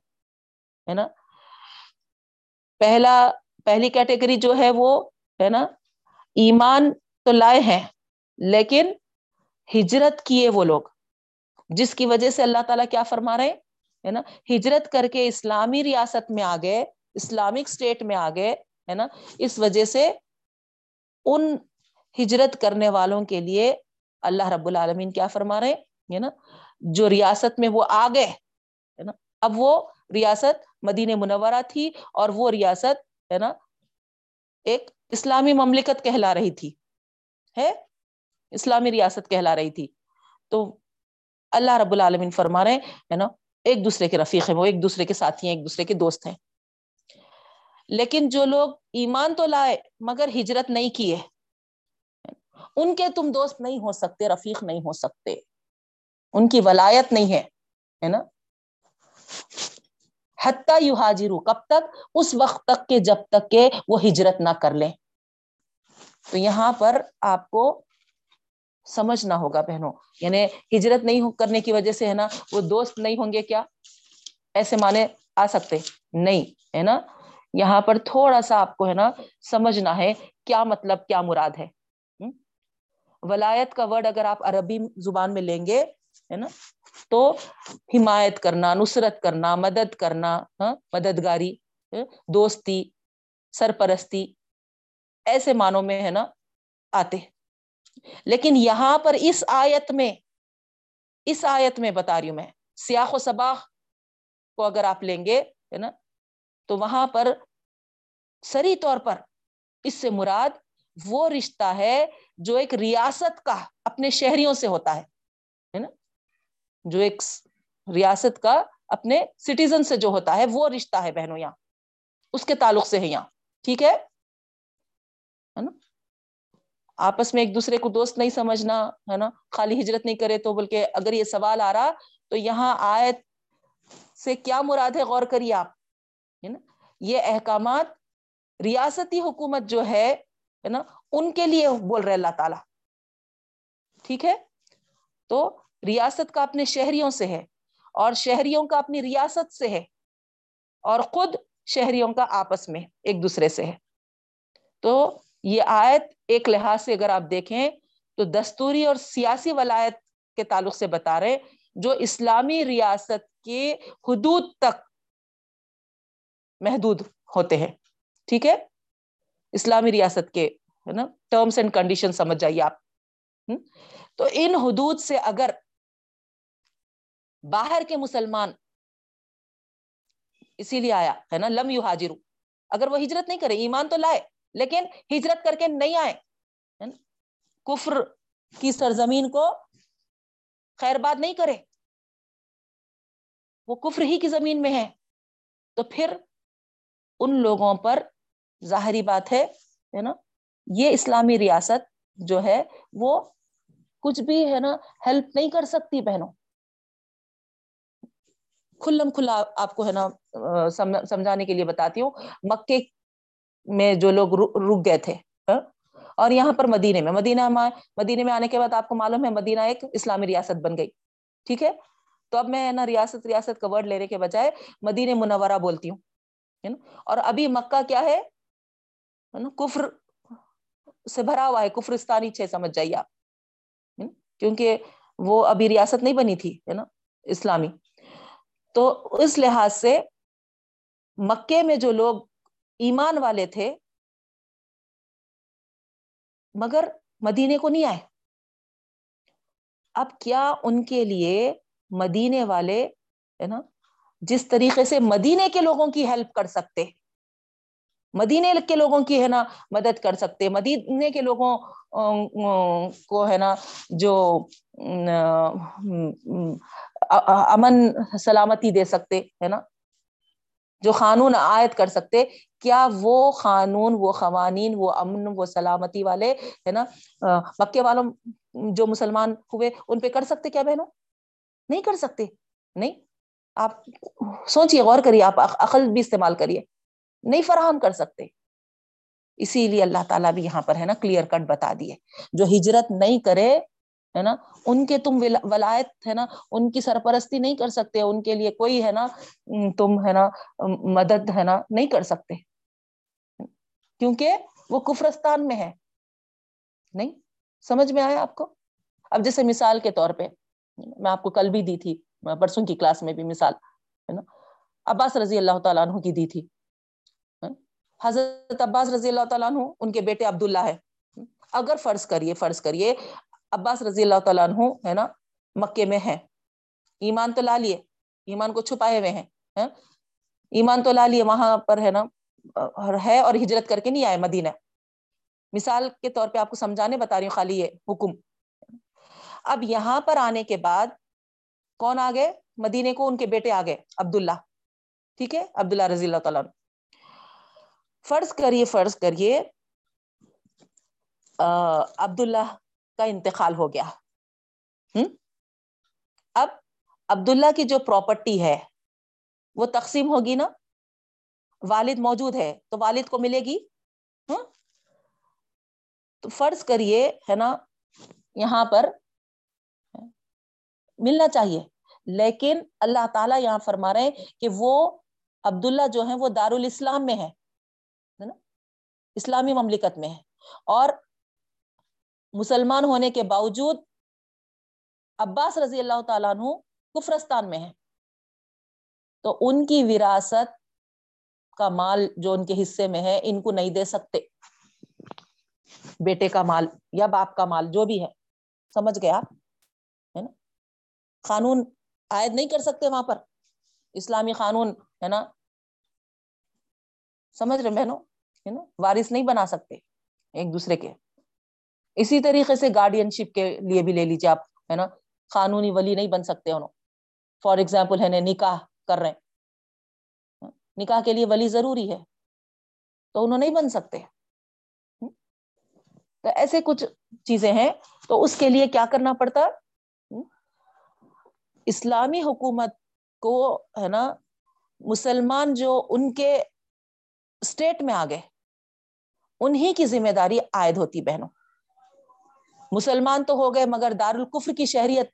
ہے نا۔ پہلا، پہلی کیٹیگری جو ہے وہ ہے نا ایمان تو لائے ہیں لیکن ہجرت کیے وہ لوگ۔ جس کی وجہ سے اللہ تعالیٰ کیا فرما رہے ہے نا؟ ہجرت کر کے اسلامی ریاست میں آ گئے، اسلامک اسٹیٹ میں آ گئے، ہے نا؟ اس وجہ سے ان ہجرت کرنے والوں کے لیے اللہ رب العالمین کیا فرما رہے ہے نا؟ جو ریاست میں وہ آ گئے، ہے نا؟ اب وہ ریاست مدین منورہ تھی اور وہ ریاست، ہے نا، ایک اسلامی مملکت کہلا رہی تھی۔ ہے؟ اسلامی ریاست کہلا رہی تھی۔ تو اللہ رب العالمین فرما رہے ہے نا، ایک دوسرے کے رفیق ہیں وہ، ایک دوسرے کے ساتھی ہیں، ایک دوسرے کے دوست ہیں۔ لیکن جو لوگ ایمان تو لائے مگر ہجرت نہیں کیے، ان کے تم دوست نہیں ہو سکتے، رفیق نہیں ہو سکتے۔ ان کی ولایت نہیں ہے نا۔ حتیٰ یو حاجر کب تک؟ اس وقت تک کہ جب تک کہ وہ ہجرت نہ کر لیں۔ تو یہاں پر آپ کو سمجھنا ہوگا بہنوں۔ یعنی ہجرت نہیں کرنے کی وجہ سے ہے نا، وہ دوست نہیں ہوں گے کیا؟ ایسے مانے آ سکتے۔ نہیں، ہے نا؟ یہاں پر تھوڑا سا آپ کو ہے نا سمجھنا ہے کیا مطلب کیا مراد ہے۔ ولایت کا ورڈ اگر آپ عربی زبان میں لیں گے، ہے نا؟ تو حمایت کرنا، نصرت کرنا، مدد کرنا ہاں، مددگاری ہاں، دوستی، سرپرستی، ایسے معنوں میں ہے نا آتے۔ لیکن یہاں پر اس آیت میں، اس آیت میں بتا رہی ہوں میں سیاح و سباخ کو اگر آپ لیں گے، ہے نا، تو وہاں پر سری طور پر اس سے مراد وہ رشتہ ہے جو ایک ریاست کا اپنے شہریوں سے ہوتا ہے نا، جو ایک ریاست کا اپنے سٹیزن سے جو ہوتا ہے، وہ رشتہ ہے بہنوں یہاں، اس کے تعلق سے ہے یہاں، ٹھیک ہے؟ آپس میں ایک دوسرے کو دوست نہیں سمجھنا، ہے نا؟ خالی ہجرت نہیں کرے تو، بلکہ اگر یہ سوال آ رہا تو یہاں آیت سے کیا مراد ہے؟ غور کریے آپ، ہے نا؟ یہ احکامات ریاستی حکومت جو ہے نا؟ ان کے لیے بول رہے اللہ تعالی، ٹھیک ہے؟ تو ریاست کا اپنے شہریوں سے ہے اور شہریوں کا اپنی ریاست سے ہے اور خود شہریوں کا آپس میں ایک دوسرے سے ہے۔ تو یہ آیت ایک لحاظ سے اگر آپ دیکھیں تو دستوری اور سیاسی ولایت کے تعلق سے بتا رہے جو اسلامی ریاست کے حدود تک محدود ہوتے ہیں۔ ٹھیک ہے؟ اسلامی ریاست کے، ہے نا؟ ٹرمس اینڈ کنڈیشن سمجھ جائیے آپ۔ تو ان حدود سے اگر باہر کے مسلمان اسی لیے آیا، ہے نا؟ لم یو حاجر اگر وہ ہجرت نہیں کرے ایمان تو لائے۔ لیکن ہجرت کر کے نہیں آئے کفر کی سرزمین کو خیر بات نہیں کرے۔ وہ کفر ہی کی زمین میں ہے۔ تو پھر ان لوگوں پر ظاہری بات ہے نا؟ یہ اسلامی ریاست جو ہے، وہ کچھ بھی، ہے نا ہیلپ نہیں کر سکتی بہنوں۔ کھلم کھلا آپ کو، ہے نا سمجھانے کے لیے بتاتی ہوں۔ مکے میں جو لوگ رک گئے تھے ہاں؟ اور یہاں پر مدینے میں، مدینہ مدینے میں آنے کے بعد آپ کو معلوم ہے، مدینہ ایک اسلامی ریاست بن گئی، ٹھیک ہے؟ تو اب میں نا ریاست ریاست کا ورڈ لینے کے بجائے مدینہ منورہ بولتی ہوں اور ابھی مکہ کیا ہے؟ کفر سے بھرا ہوا ہے، کفرستانی چھ، سمجھ جائیے آپ کیونکہ وہ ابھی ریاست نہیں بنی تھی، ہے نا، اسلامی۔ تو اس لحاظ سے مکے میں جو لوگ ایمان والے تھے، مگر مدینے کو نہیں آئے۔ اب کیا ان کے لیے مدینے والے، ہے نا، جس طریقے سے مدینے کے لوگوں کی ہیلپ کر سکتے، مدینے کے لوگوں کی، ہے نا، مدد کر سکتے، مدینے کے لوگوں کو، ہے نا، جو امن سلامتی دے سکتے، ہے نا، جو قانون عائد کر سکتے کیا وہ قانون، وہ قوانین، وہ امن، وہ سلامتی والے، ہے نا مکے والوں جو مسلمان ہوئے، ان پہ کر سکتے کیا بہنوں؟ نہیں کر سکتے، نہیں۔ آپ سوچیے غور کریے، آپ عقل بھی استعمال کریے۔ نہیں فراہم کر سکتے۔ اسی لیے اللہ تعالیٰ بھی یہاں پر، ہے نا کلیئر کٹ بتا دیے جو ہجرت نہیں کرے، ہے نا، ان کے تم ولایت، ہے نا، ان کی سرپرستی نہیں کر سکتے، ان کے لیے کوئی، ہے نا تم، ہے نا مدد، ہے نا، نہیں کر سکتے۔ کیونکہ وہ کفرستان میں ہے۔ نہیں؟ سمجھ میں آیا آپ کو؟ اب جیسے مثال کے طور پہ، میں آپ کو کل بھی دی تھی، پرسوں کی کلاس میں بھی مثال، ہے نا؟ عباس رضی اللہ تعالیٰ عنہ کی دی تھی۔ حضرت عباس رضی اللہ تعالیٰ عنہ، ان کے بیٹے عبداللہ ہے اگر فرض کریے فرض کریے، عباس رضی اللہ تعالیٰ عنہ، ہے نا، مکے میں ہے ایمان تو لا لیے، ایمان کو چھپائے ہوئے ہیں۔ ہاں؟ ایمان تو لا لیے، وہاں پر، ہے نا ہے اور ہجرت کر کے نہیں آئے مدینہ۔ مثال کے طور پہ آپ کو سمجھانے بتا رہی ہوں، خالی یہ حکم۔ اب یہاں پر آنے کے بعد کون آ گئے؟ مدینے کو ان کے بیٹے آ گئے، عبداللہ۔ ٹھیک ہے؟ عبداللہ رضی اللہ تعالیٰ فرض کریے فرض کریے عبداللہ کا انتقال ہو گیا۔ اب عبداللہ کی جو پراپرٹی ہے، وہ تقسیم ہوگی نا؟ والد موجود ہے تو والد کو ملے گی۔ تو فرض کریے، ہے نا، یہاں پر ملنا چاہیے۔ لیکن اللہ تعالیٰ یہاں فرما رہے ہیں کہ وہ عبداللہ جو ہے وہ دارالاسلام میں ہے نا؟ اسلامی مملکت میں ہے اور مسلمان ہونے کے باوجود عباس رضی اللہ تعالیٰ عنہ کفرستان میں ہے تو ان کی وراثت کا مال جو ان کے حصے میں ہے، ان کو نہیں دے سکتے۔ بیٹے کا مال یا باپ کا مال جو بھی ہے۔ سمجھ گئے آپ؟ ہے نا؟ قانون عائد نہیں کر سکتے وہاں پر۔ اسلامی قانون، ہے نا؟ سمجھ رہے بہنوں؟ ہے نا؟ وارث نہیں بنا سکتے ایک دوسرے کے۔ اسی طریقے سے گارڈین شپ کے لیے بھی لے لیجیے آپ، ہے نا؟ قانونی ولی نہیں بن سکتے انہوں۔ فار ایگزامپل ہے نا، نکاح کر رہے ہیں۔ نکاح کے لیے ولی ضروری ہے، تو انہوں نہیں بن سکتے۔ تو ایسے کچھ چیزیں ہیں، تو اس کے لیے کیا کرنا پڑتا؟ اسلامی حکومت کو، ہے نا، مسلمان جو ان کے اسٹیٹ میں آ گئے انہی کی ذمہ داری عائد ہوتی بہنوں۔ مسلمان تو ہو گئے، مگر دار القفر کی شہریت،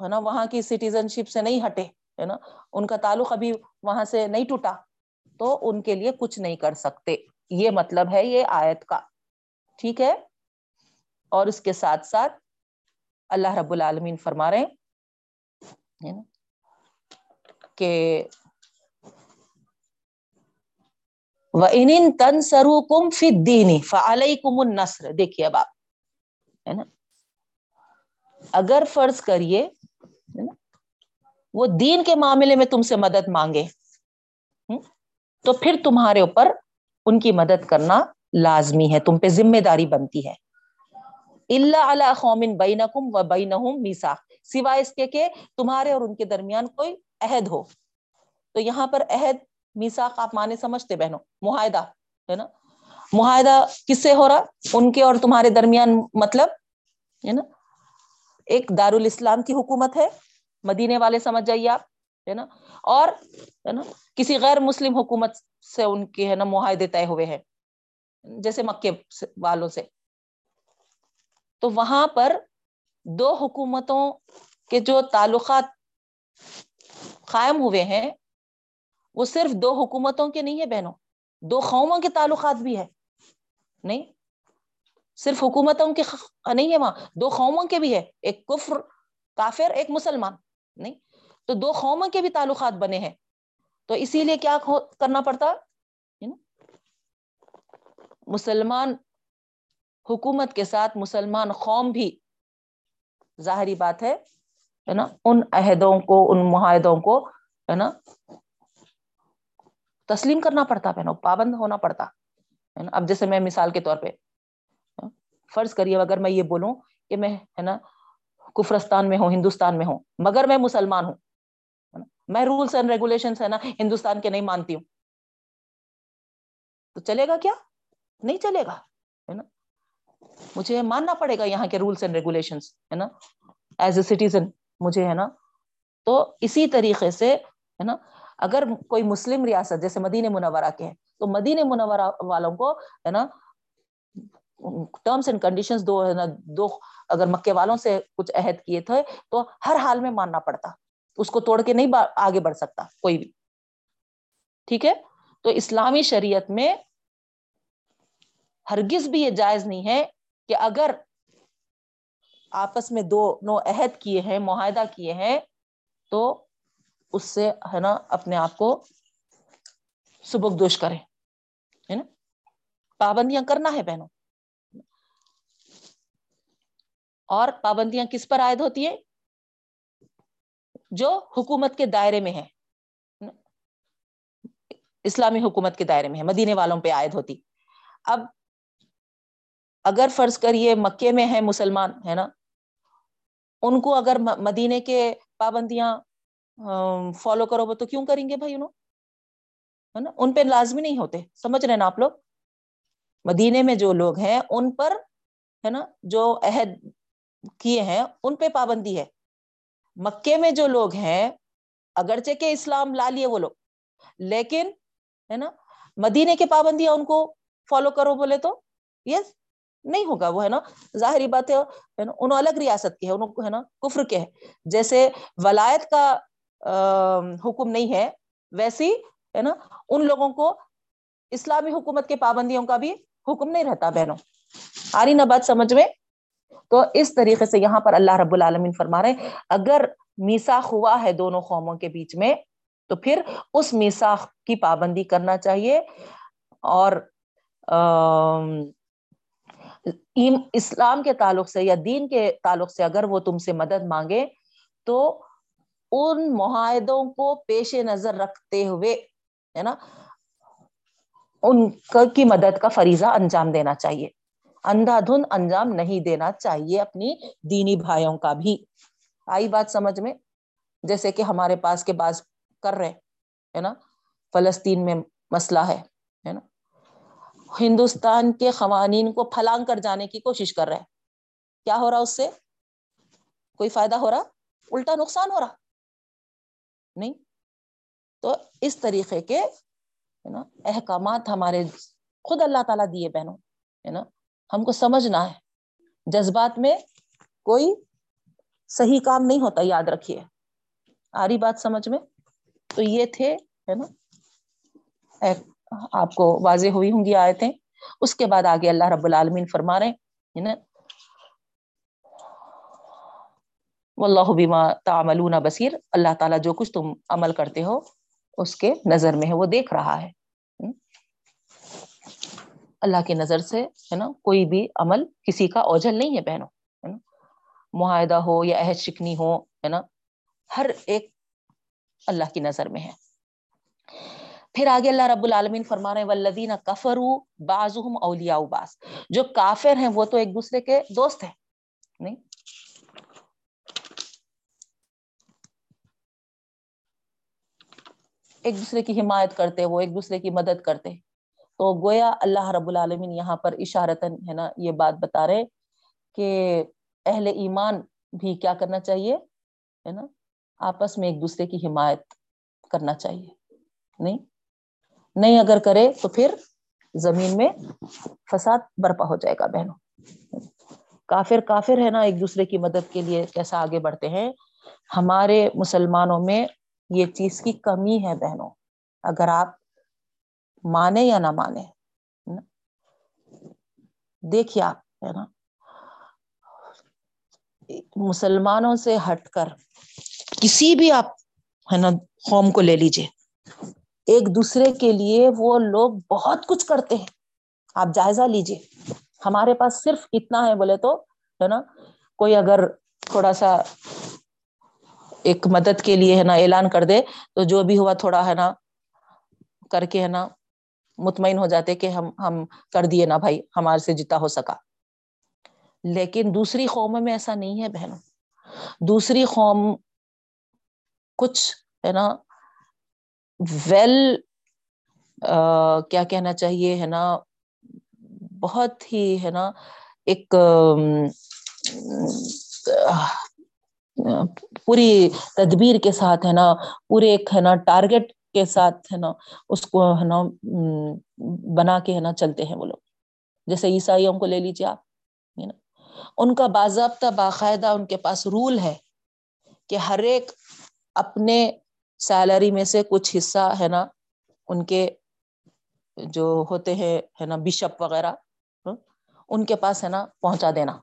ہے نا، وہاں کی سٹیزن شپ سے نہیں ہٹے۔ ہے نا؟ ان کا تعلق ابھی وہاں سے نہیں ٹوٹا، تو ان کے لیے کچھ نہیں کر سکتے۔ یہ مطلب ہے یہ آیت کا۔ ٹھیک ہے؟ اور اس کے ساتھ ساتھ اللہ رب العالمین فرما رہے ہیں کہ وَإِنِن تَنْسَرُوكُمْ فِي الدِّينِ فَعَلَيْكُمُ النَّصْرِ۔ دیکھئے اب آپ، ہے نا؟ اگر فرض کریے وہ دین کے معاملے میں تم سے مدد مانگے۔ تو پھر تمہارے اوپر ان کی مدد کرنا لازمی ہے، تم پہ ذمہ داری بنتی ہے۔ اللہ علی قومن بینکم و بینہم میسا سوائے اس کے کہ تمہارے اور ان کے درمیان کوئی عہد ہو۔ تو یہاں پر عہد میساق آپ مانے سمجھتے بہنوں، معاہدہ، ہے نا؟ معاہدہ کس سے ہو رہا؟ ان کے اور تمہارے درمیان مطلب ہے نا؟ ایک دارالاسلام کی حکومت ہے۔ مدینے والے سمجھ جائیے آپ، ہے نا؟ اور، ہے نا، کسی غیر مسلم حکومت سے ان کے، ہے نا، معاہدے طے ہوئے ہیں، جیسے مکے والوں سے۔ تو وہاں پر دو حکومتوں کے جو تعلقات قائم ہوئے ہیں، وہ صرف دو حکومتوں کے نہیں ہے بہنوں، دو قوموں کے تعلقات بھی ہے نہیں، صرف حکومتوں کے نہیں ہے وہاں، دو قوموں کے بھی ہے ایک کفر، کافر، ایک مسلمان۔ نہیں؟ تو دو قوموں کے بھی تعلقات بنے ہیں۔ تو اسی لیے کیا کرنا پڑتا؟ مسلمان حکومت کے ساتھ مسلمان قوم بھی ظاہری بات ہے نا؟ ان عہدوں کو، ان معاہدوں کو، ہے نا؟ تسلیم کرنا پڑتا بہنوں، پابند ہونا پڑتا، ہے نا؟ اب جیسے میں مثال کے طور پہ، فرض کریے اگر میں یہ بولوں کہ میں، ہے نا کفرستان میں ہوں، ہندوستان میں ہوں، مگر میں مسلمان ہوں۔ میں رولس اینڈ ریگولیشن ہے نا، ہندوستان کے نہیں مانتی ہوں۔ تو چلے گا کیا؟ نہیں چلے گا، ہے نا؟ مجھے ماننا پڑے گا یہاں کے رولس اینڈ ریگولیشن ہے نا؟ ایز اے سٹیزن مجھے، ہے نا؟ تو اسی طریقے سے، ہے نا؟ اگر کوئی مسلم ریاست، جیسے مدین منورہ کے ہیں، تو مدین منورہ والوں کو، ہے نا؟ ٹرمس اینڈ کنڈیشن دو ہے نا، دو اگر مکے والوں سے کچھ عہد کیے تھے تو ہر حال میں ماننا پڑتا۔ اس کو توڑ کے نہیں آگے بڑھ سکتا کوئی بھی۔ ٹھیک ہے؟ تو اسلامی شریعت میں ہرگز بھی یہ جائز نہیں ہے کہ اگر آپس میں دو، نو عہد کیے ہیں، معاہدہ کیے ہیں، تو اس سے ہے نا اپنے آپ کو سبک دوش کرے ہے نا؟ پابندیاں کرنا ہے بہنوں۔ اور پابندیاں کس پر عائد ہوتی ہیں؟ جو حکومت کے دائرے میں ہے اسلامی حکومت کے دائرے میں ہے مدینے والوں پہ عائد ہوتی۔ اب اگر فرض کریے مکے میں ہے مسلمان، ہے نا؟ ان کو اگر مدینے کے پابندیاں فالو کرو گے تو کیوں کریں گے بھائی انہوں؟ ہے نا؟ ان پہ لازمی نہیں ہوتے، سمجھ رہے نا آپ لوگ؟ مدینے میں جو لوگ ہیں، ان پر، ہے نا، جو عہد کیے ہیں، ان پہ پابندی ہے۔ مکے میں جو لوگ ہیں، اگرچہ کہ اسلام لا لیے وہ لوگ، لیکن، ہے نا مدینے کے پابندیاں ان کو فالو کرو بولے تو یس نہیں ہوگا وہ، ہے نا۔ ظاہری بات ہے انہوں الگ ریاست کے ہے، انہوں، ہے نا، کفر کے ہے جیسے ولایت کا حکم نہیں ہے، ویسی، ہے نا، ان لوگوں کو اسلامی حکومت کے پابندیوں کا بھی حکم نہیں رہتا، بہنوں۔ آ رہی نا بات سمجھ میں۔ تو اس طریقے سے یہاں پر اللہ رب العالمین فرما رہے اگر میسا ہوا ہے دونوں قوموں کے بیچ میں، تو پھر اس میسا کی پابندی کرنا چاہیے۔ اور اسلام کے تعلق سے یا دین کے تعلق سے اگر وہ تم سے مدد مانگے، تو ان معاہدوں کو پیش نظر رکھتے ہوئے، ہے نا، ان کی مدد کا فریضہ انجام دینا چاہیے۔ اندھا دھن انجام نہیں دینا چاہیے اپنی دینی بھائیوں کا بھی۔ آئی بات سمجھ میں؟ جیسے کہ ہمارے پاس کے بعض کر رہے ہے نا؟ فلسطین میں مسئلہ ہے نا؟ ہندوستان کے قوانین کو پھلانگ کر جانے کی کوشش کر رہے کیا ہو رہا اس سے؟ کوئی فائدہ ہو رہا؟ الٹا نقصان ہو رہا۔ نہیں۔ تو اس طریقے کے نا، احکامات ہمارے خود اللہ تعالیٰ دیے بہنوں، ہے نا؟ ہم کو سمجھنا ہے۔ جذبات میں کوئی صحیح کام نہیں ہوتا، یاد رکھیے۔ آ رہی بات سمجھ میں؟ تو یہ تھے، ہے نا؟ آپ کو واضح ہوئی ہوں گی آئے تھے اس کے بعد آگے اللہ رب العالمین فرما رہے ہے نا؟ واللہ بما تعملون بصیر۔ اللہ تعالیٰ جو کچھ تم عمل کرتے ہو، اس کے نظر میں ہے، وہ دیکھ رہا ہے۔ اللہ کی نظر سے، ہے نا، کوئی بھی عمل کسی کا اوجھل نہیں ہے بہنوں، ہے نا۔ معاہدہ ہو یا عہد شکنی ہو، ہے نا، ہر ایک اللہ کی نظر میں ہے۔ پھر آگے اللہ رب العالمین فرما رہے ولدین کفر بازم اولیا باز جو کافر ہیں، وہ تو ایک دوسرے کے دوست ہیں۔ نہیں؟ ایک دوسرے کی حمایت کرتے، وہ ایک دوسرے کی مدد کرتے۔ تو گویا اللہ رب العالمین یہاں پر اشارتن ہے نا یہ بات بتا رہے کہ اہل ایمان بھی کیا کرنا چاہیے؟ ہے نا؟ آپس میں ایک دوسرے کی حمایت کرنا چاہیے، نہیں؟ نہیں اگر کرے تو پھر زمین میں فساد برپا ہو جائے گا بہنوں۔ کافر کافر ہے نا ایک دوسرے کی مدد کے لیے کیسا آگے بڑھتے ہیں؟ ہمارے مسلمانوں میں یہ چیز کی کمی ہے بہنوں۔ اگر آپ مانے یا نہ مانے؟ دیکھیے آپ، ہے نا؟ مسلمانوں سے ہٹ کر کسی بھی آپ، ہے نا، قوم کو لے لیجیے ایک دوسرے کے لیے وہ لوگ بہت کچھ کرتے ہیں۔ آپ جائزہ لیجیے ہمارے پاس صرف اتنا ہے، بولے تو، ہے نا، کوئی اگر تھوڑا سا ایک مدد کے لیے، ہے نا، اعلان کر دے تو جو بھی ہوا تھوڑا، ہے نا، کر کے، ہے نا مطمئن ہو جاتے کہ ہم ہم کر دیے نا بھائی، ہمارے سے جتا ہو سکا۔ لیکن دوسری قوموں میں ایسا نہیں ہے بہنوں۔ دوسری قوم کچھ، ہے نا ویل کیا کہنا چاہیے، ہے نا، بہت ہی، ہے نا، ایک پوری تدبیر کے ساتھ، ہے نا، پورے ایک، ہے نا، ٹارگیٹ کے ساتھ ہے نا، اس کو ہے نا بنا کے ہے نا چلتے ہیں وہ لوگ۔ جیسے عیسائیوں کو لے لیجیے آپ ان کا باضابطہ، باقاعدہ ان کے پاس رول ہے کہ ہر ایک اپنے سیلری میں سے کچھ حصہ ہے نا، ان کے جو ہوتے ہیں، ہے نا، بشپ وغیرہ ان کے پاس ہے نا پہنچا دینا۔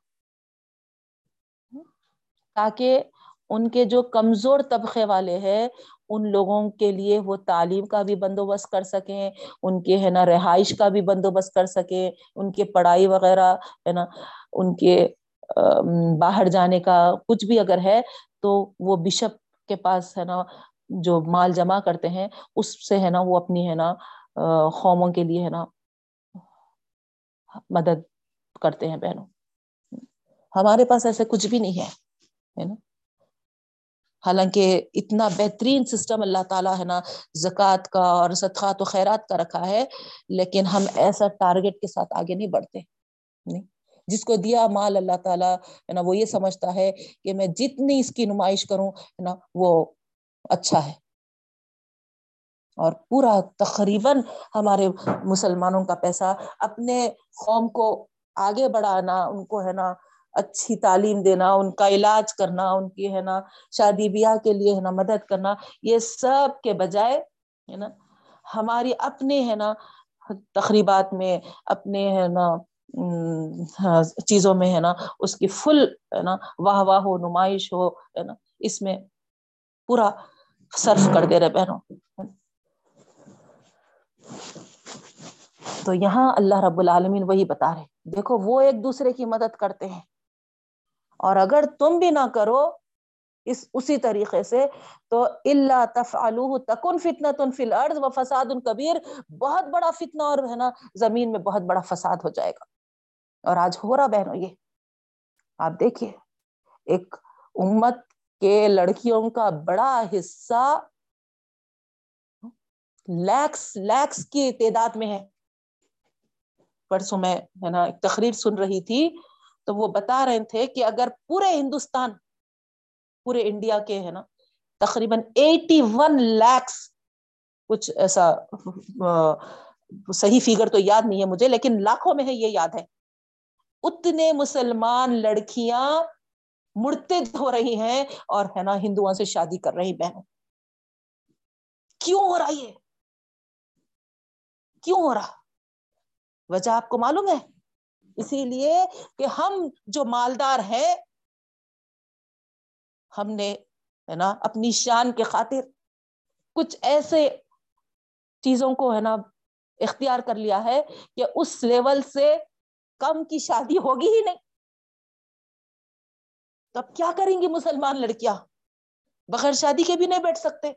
تاکہ ان کے جو کمزور طبقے والے ہیں ان لوگوں کے لیے وہ تعلیم کا بھی بندوبست کر سکیں، ان کے، ہے نا، رہائش کا بھی بندوبست کر سکیں، ان کے پڑھائی وغیرہ، ہے نا، ان کے باہر جانے کا کچھ بھی اگر ہے تو وہ بشپ کے پاس، ہے نا، جو مال جمع کرتے ہیں، اس سے، ہے نا، وہ اپنی، ہے نا قوموں کے لیے، ہے نا، مدد کرتے ہیں بہنوں۔ ہمارے پاس ایسے کچھ بھی نہیں ہے نا۔ حالانکہ اتنا بہترین سسٹم اللہ تعالیٰ ہے نا، زکوٰۃ کا اور صدقات و خیرات کا رکھا ہے، لیکن ہم ایسا ٹارگیٹ کے ساتھ آگے نہیں بڑھتے، نہیں۔ جس کو دیا مال اللہ تعالیٰ، ہے نا، وہ یہ سمجھتا ہے کہ میں جتنی اس کی نمائش کروں، ہے نا، وہ اچھا ہے۔ اور پورا تقریباً ہمارے مسلمانوں کا پیسہ اپنے قوم کو آگے بڑھانا، ان کو، ہے نا اچھی تعلیم دینا، ان کا علاج کرنا، ان کی ہے نا شادی بیاہ کے لیے ہے نا مدد کرنا، یہ سب کے بجائے ہے نا ہماری اپنے ہے نا تقریبات میں، اپنے ہے نا چیزوں میں ہے نا اس کی فل ہے نا واہ واہ ہو، نمائش ہو ہے نا اس میں پورا صرف کر دے رہے بہنوں۔ تو یہاں اللہ رب العالمین وہی بتا رہے دیکھو وہ ایک دوسرے کی مدد کرتے ہیں۔ اور اگر تم بھی نہ کرو اس اسی طریقے سے، تو اللہ تفعلوہ تکن فتنہ تن فی الارض و فساد کبیر بہت بڑا فتنہ اور ہے نا، زمین میں بہت بڑا فساد ہو جائے گا۔ اور آج ہو رہا بہنوں یہ۔ آپ دیکھیے، ایک امت کے لڑکیوں کا بڑا حصہ لیکس لیکس کی تعداد میں ہے۔ پرسوں میں ہے نا، ایک تقریر سن رہی تھی۔ تو وہ بتا رہے تھے کہ اگر پورے ہندوستان، پورے انڈیا کے ہے نا، تقریباً ایٹی ون لیکس کچھ ایسا صحیح فیگر تو یاد نہیں ہے مجھے، لیکن لاکھوں میں ہے، یہ یاد ہے۔ اتنے مسلمان لڑکیاں مڑتے ہو رہی ہیں اور ہے نا، ہندوؤں سے شادی کر رہی بہنوں۔ کیوں ہو رہا یہ؟ کیوں ہو رہا؟ وجہ آپ کو معلوم ہے؟ اسی لیے کہ ہم جو مالدار ہیں، ہم نے، ہے نا، اپنی شان کے خاطر کچھ ایسے چیزوں کو، ہے نا، اختیار کر لیا ہے کہ اس لیول سے کم کی شادی ہوگی ہی نہیں۔ تو اب کیا کریں گی مسلمان لڑکیاں؟ بغیر شادی کے بھی نہیں بیٹھ سکتے۔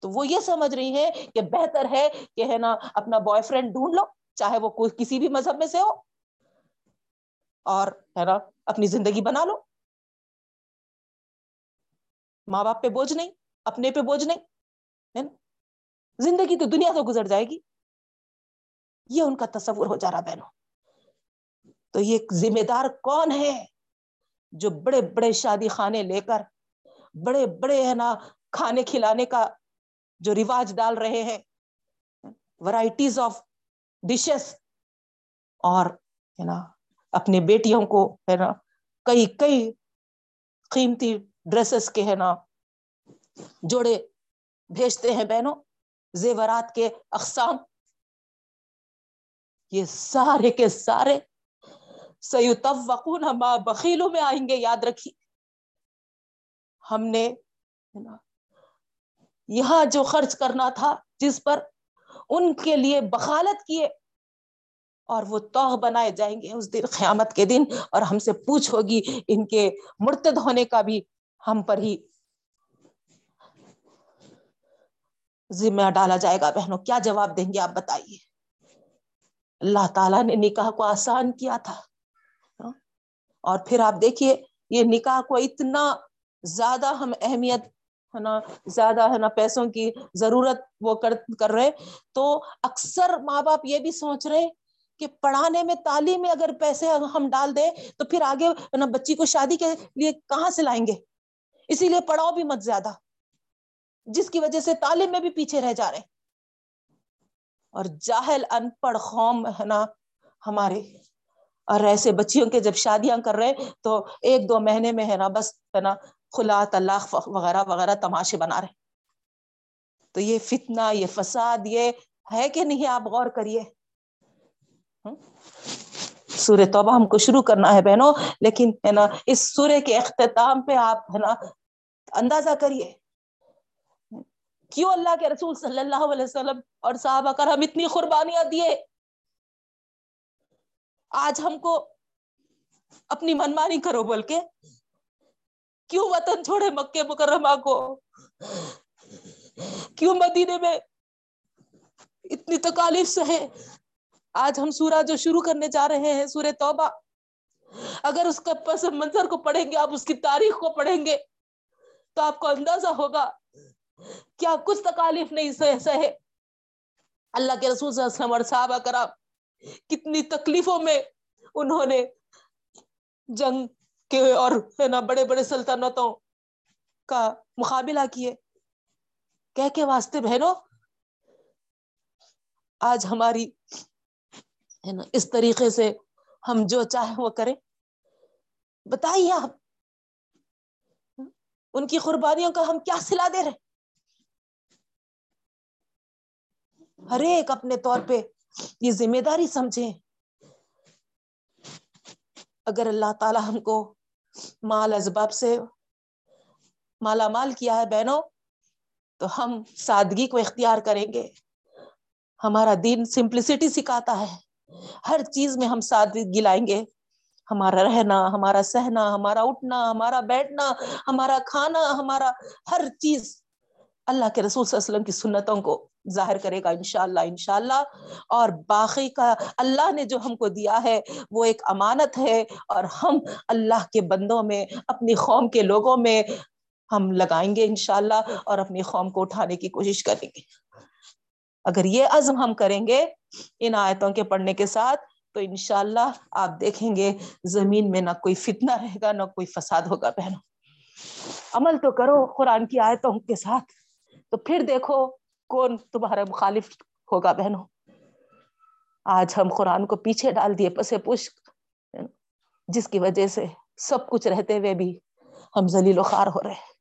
تو وہ یہ سمجھ رہی ہے کہ بہتر ہے کہ، ہے نا، اپنا بوائے فرینڈ ڈھونڈ لو۔ چاہے وہ کسی بھی مذہب میں سے ہو، اور ہے نا، اپنی زندگی بنا لو۔ ماں باپ پہ بوجھ نہیں، اپنے پہ بوجھ نہیں، ہے نا۔ زندگی تو دنیا سے گزر جائے گی۔ یہ ان کا تصور ہو جا رہا بہنوں۔ تو یہ ذمہ دار کون ہے جو بڑے بڑے شادی خانے لے کر، بڑے بڑے ہے نا، کھانے کھلانے کا جو رواج ڈال رہے ہیں۔ ورائٹیز آف ڈشز اور ہے نا اپنے بیٹیوں کو ہے نا کئی کئی قیمتی ڈریسز کے ہے نا جوڑے بھیجتے ہیں بہنوں، زیورات کے اقسام۔ یہ سارے کے سارے سیوتوقون ہم بخیلوں میں آئیں گے، یاد رکھیے ہم نے یہاں جو خرچ کرنا تھا، جس پر ان کے لیے بخالت کیے اور وہ توح بنائے جائیں گے اس دن قیامت کے دن اور ہم سے پوچھ ہوگی ان کے مرتد ہونے کا بھی ہم پر ہی ذمہ ڈالا جائے گا۔ بہنوں، کیا جواب دیں گے آپ بتائیے؟ اللہ تعالیٰ نے نکاح کو آسان کیا تھا۔ اور پھر آپ دیکھیے، یہ نکاح کو اتنا زیادہ ہم اہمیت ہے نا، زیادہ ہے نا پیسوں کی ضرورت وہ کر کر رہے۔ تو اکثر ماں باپ یہ بھی سوچ رہے کہ پڑھانے میں، تعلیم میں اگر پیسے ہم ڈال دیں تو پھر آگے نا بچی کو شادی کے لیے کہاں سے لائیں گے؟ اسی لیے پڑھاؤ بھی مت زیادہ، جس کی وجہ سے تعلیم میں بھی پیچھے رہ جا رہے۔ اور جاہل ان پڑھ قوم ہے نا ہمارے۔ اور ایسے بچیوں کے جب شادیاں کر رہے تو ایک دو مہینے میں ہے نا بس ہے نا خلا، طلاق وغیرہ وغیرہ تماشے بنا رہے۔ تو یہ فتنہ، یہ فساد، یہ ہے کہ نہیں آپ غور کریے۔ سورہ توبہ ہم کو شروع کرنا ہے بہنوں، لیکن ہے نا، اس سورہ کے اختتام پہ آپ ہے نا اندازہ کریے۔ کیوں اللہ کے رسول صلی اللہ علیہ وسلم اور صحابہ کر ہم اتنی قربانیاں دیے؟ آج ہم کو اپنی منمانی کرو بول کے۔ کیوں وطن چھوڑے مکے مکرمہ کو؟ کیوں مدینے میں اتنی تکالیف سہے آج ہم سورہ جو شروع کرنے جا رہے ہیں، سورہ توبہ، اگر اس کا پس منظر کو پڑھیں گے، آپ اس کی تاریخ کو پڑھیں گے، تو آپ کو اندازہ ہوگا کیا کچھ تکالیف نہیں سہ سہے اللہ کے رسول صلی اللہ علیہ وسلم اور صحابہ کرام، کتنی تکلیفوں میں انہوں نے جنگ کے اور ہے نا بڑے بڑے سلطنتوں کا مقابلہ کیے۔ کہہ کے واسطے بہنوں، آج ہماری ہے نا اس طریقے سے ہم جو چاہیں وہ کریں۔ بتائیے آپ، ان کی قربانیوں کا ہم کیا سلا دے رہے ہر ایک اپنے طور پہ یہ ذمہ داری سمجھیں۔ اگر اللہ تعالی ہم کو مال اسباب سے مالا مال کیا ہے بہنوں؟ تو ہم سادگی کو اختیار کریں گے۔ ہمارا دین سمپلسٹی سکھاتا ہے۔ ہر چیز میں ہم سادگی لائیں گے۔ ہمارا رہنا، ہمارا سہنا، ہمارا اٹھنا، ہمارا بیٹھنا، ہمارا کھانا، ہمارا ہر چیز۔ اللہ کے رسول صلی اللہ علیہ وسلم کی سنتوں کو ظاہر کرے گا، انشاءاللہ انشاءاللہ۔ اور باقی کا اللہ نے جو ہم کو دیا ہے، وہ ایک امانت ہے۔ اور ہم اللہ کے بندوں میں، اپنی قوم کے لوگوں میں ہم لگائیں گے، انشاءاللہ۔ اور اپنی قوم کو اٹھانے کی کوشش کریں گے۔ اگر یہ عزم ہم کریں گے ان آیتوں کے پڑھنے کے ساتھ، تو انشاءاللہ آپ دیکھیں گے، زمین میں نہ کوئی فتنہ رہے گا، نہ کوئی فساد ہوگا۔ بہنوں، عمل تو کرو قرآن کی آیتوں کے ساتھ۔ تو پھر دیکھو کون تمہارا مخالف ہوگا بہنوں؟ آج ہم قرآن کو پیچھے ڈال دیے، پسے پوش جس کی وجہ سے سب کچھ رہتے ہوئے بھی ہم ذلیل و خار ہو رہے ہیں۔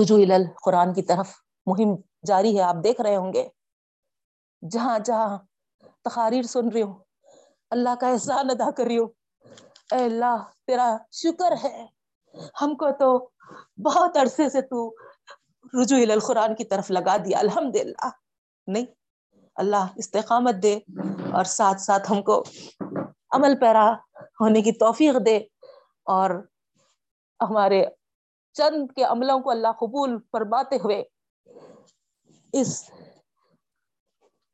رجوع قرآن کی طرف مہم جاری ہے، آپ دیکھ رہے ہوں گے۔ جہاں جہاں تقاریر سن رہی ہوں، اللہ کا احسان ادا کر رہی ہوں۔ اے اللہ، تیرا شکر ہے۔ ہم کو تو بہت عرصے سے تو رجوع القرآن کی طرف لگا دیا الحمد للہ نہیں، اللہ استقامت دے اور ساتھ ساتھ ہم کو عمل پیرا ہونے کی توفیق دے اور ہمارے چند کے عملوں کو اللہ قبول فرماتے ہوئے اس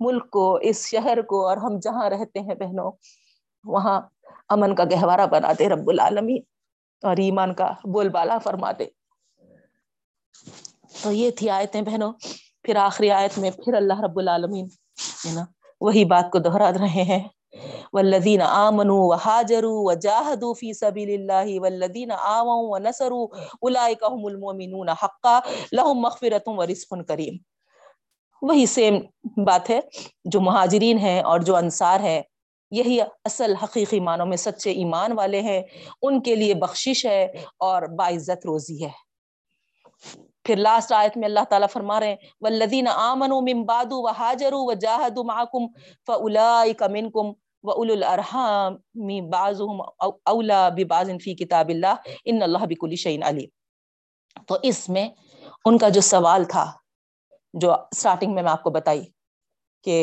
ملک کو، اس شہر کو اور ہم جہاں رہتے ہیں بہنوں، وہاں امن کا گہوارہ بنا دے رب العالمی اور ایمان کا بول بالا فرما دے۔ تو یہ تھی آیتیں بہنوں۔ پھر آخری آیت میں پھر اللہ رب العالمین، ہے نا، وہی بات کو دہرا رہے ہیں۔ والذین آمنوا وحاجروا وجاهدوا في سبيل الله والذین آووا ونصروا اولئک هم المؤمنون حقا لهم مغفرۃ ورزق کریم وہی سیم بات ہے، جو مہاجرین ہیں اور جو انصار ہیں، یہی اصل حقیقی معنوں میں سچے ایمان والے ہیں۔ ان کے لیے بخشش ہے اور باعزت روزی ہے۔ پھر لاسٹ آیت میں اللہ تعالیٰ فرما رہے ہیں والذین آمنوا من بعد وهاجروا وجاهدوا معكم فاولئک منکم واولو الارحام بعضهم اولا ببعض فی کتاب اللہ ان اللہ بكل شیء علیم تو اس میں ان کا جو سوال تھا، جو سٹارٹنگ میں میں آپ کو بتائی کہ،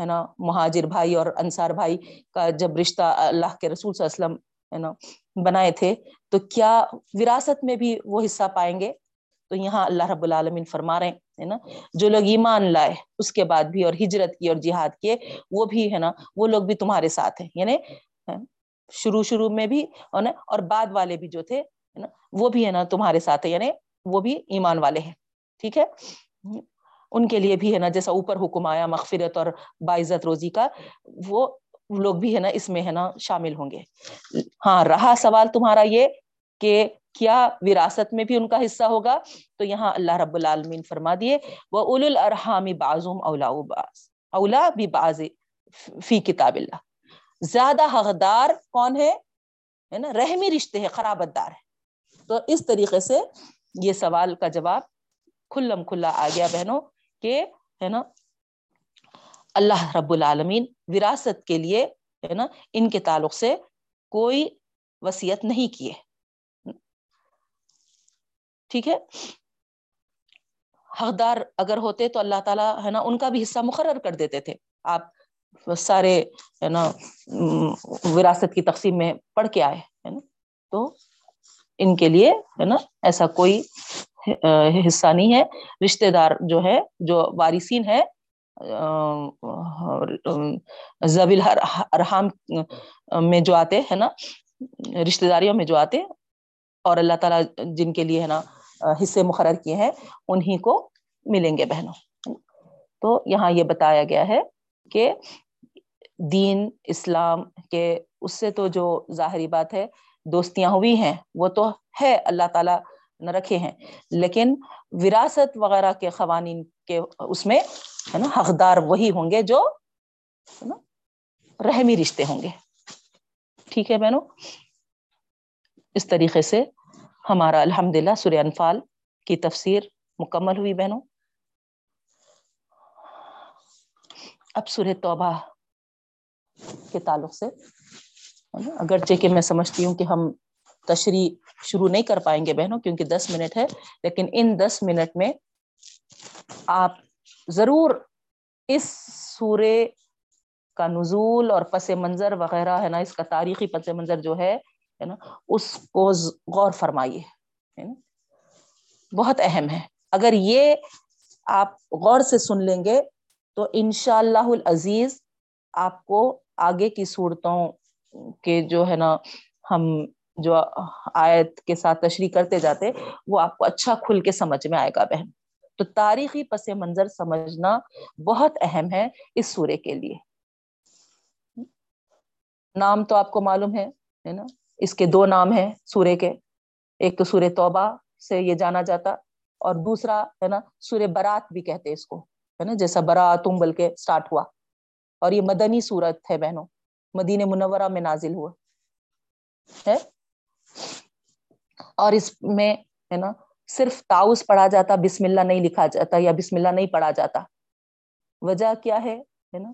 ہے نا، مہاجر بھائی اور انصار بھائی کا جب رشتہ اللہ کے رسول صلی اللہ علیہ وسلم، ہے نا، بنائے تھے، تو کیا وراثت میں بھی وہ حصہ پائیں گے؟ تو یہاں اللہ رب العالمین فرما رہے ہیں نا؟ جو لوگ ایمان لائے اس کے بعد بھی اور ہجرت کی اور جہاد کیے، وہ بھی، ہے نا، وہ لوگ بھی تمہارے ساتھ ہیں یعنی شروع شروع میں بھی، اور بعد والے بھی جو تھے وہ بھی، ہے نا، تمہارے ساتھ ہے یعنی وہ بھی ایمان والے ہیں، ٹھیک ہے؟ ان کے لیے بھی، ہے نا، جیسا اوپر حکم آیا مغفرت اور باعزت روزی کا، وہ لوگ بھی، ہے نا، اس میں، ہے نا، شامل ہوں گے۔ ہاں رہا سوال تمہارا یہ کہ کیا وراثت میں بھی ان کا حصہ ہوگا؟ تو یہاں اللہ رب العالمین فرما دیے وہ اول الرحامی بازم اولا باز اولا بھی باز فی کتاب اللہ زیادہ حقدار کون ہے؟ نا، رحمی رشتے ہے خرابت دار ہے تو اس طریقے سے یہ سوال کا جواب کھلم کھلا آ گیا بہنوں کہ، ہے نا، اللہ رب العالمین وراثت کے لیے، ہے نا، ان کے تعلق سے کوئی وسیعت نہیں کیے۔ ٹھیک ہے؟ حقدار اگر ہوتے تو اللہ تعالیٰ، ہے نا، ان کا بھی حصہ مقرر کر دیتے تھے۔ آپ سارے، ہے نا وراثت کی تقسیم میں پڑھ کے آئے، ہے نا۔ تو ان کے لیے، ہے نا، ایسا کوئی حصہ نہیں ہے۔ رشتے دار جو ہے، جو وارثین ہے زبیل ارحام میں جو آتے ہیں نا رشتے داریوں میں جو آتے، اور اللہ تعالیٰ جن کے لیے، ہے نا حصے مقرر کیے ہیں انہیں کو ملیں گے بہنوں۔ تو یہاں یہ بتایا گیا ہے کہ دین، اسلام کے اس سے تو جو ظاہری بات ہے، دوستیاں ہوئی ہیں، وہ تو ہے، اللہ تعالیٰ نہ رکھے ہیں۔ لیکن وراثت وغیرہ کے قوانین کے اس میں، ہے نا، حقدار وہی ہوں گے جو رحمی رشتے ہوں گے۔ ٹھیک ہے بہنوں؟ اس طریقے سے ہمارا الحمد للہ سورہ انفال کی تفسیر مکمل ہوئی بہنوں۔ اب سورہ توبہ کے تعلق سے، اگرچہ کہ میں سمجھتی ہوں کہ ہم تشریح شروع نہیں کر پائیں گے بہنوں کیونکہ دس منٹ ہے، لیکن ان دس منٹ میں آپ ضرور اس سورے کا نزول اور پس منظر وغیرہ، ہے نا، اس کا تاریخی پس منظر جو ہے نا، اس کو غور فرمائیے بہت اہم ہے۔ اگر یہ آپ غور سے سن لیں گے تو انشاء اللہ العزیز آپ کو آگے کی صورتوں کے جو ہے نا، ہم جو آیت کے ساتھ تشریح کرتے جاتے، وہ آپ کو اچھا کھل کے سمجھ میں آئے گا بہن۔ تو تاریخی پس منظر سمجھنا بہت اہم ہے اس سورے کے لیے۔ نام تو آپ کو معلوم ہے ہے نا؟ اس کے دو نام ہیں سورے کے، ایک تو سورہ توبہ سے یہ جانا جاتا اور دوسرا ہے نا سورہ برات بھی کہتے اس کو، ہے نا جیسا براتم بلکہ سٹارٹ ہوا۔ اور یہ مدنی صورت ہے بہنوں، مدینہ منورہ میں نازل ہوا۔ ہے؟ اور اس میں ہے نا صرف تاؤس پڑھا جاتا، بسم اللہ نہیں لکھا جاتا یا بسم اللہ نہیں پڑھا جاتا۔ وجہ کیا ہے؟ نا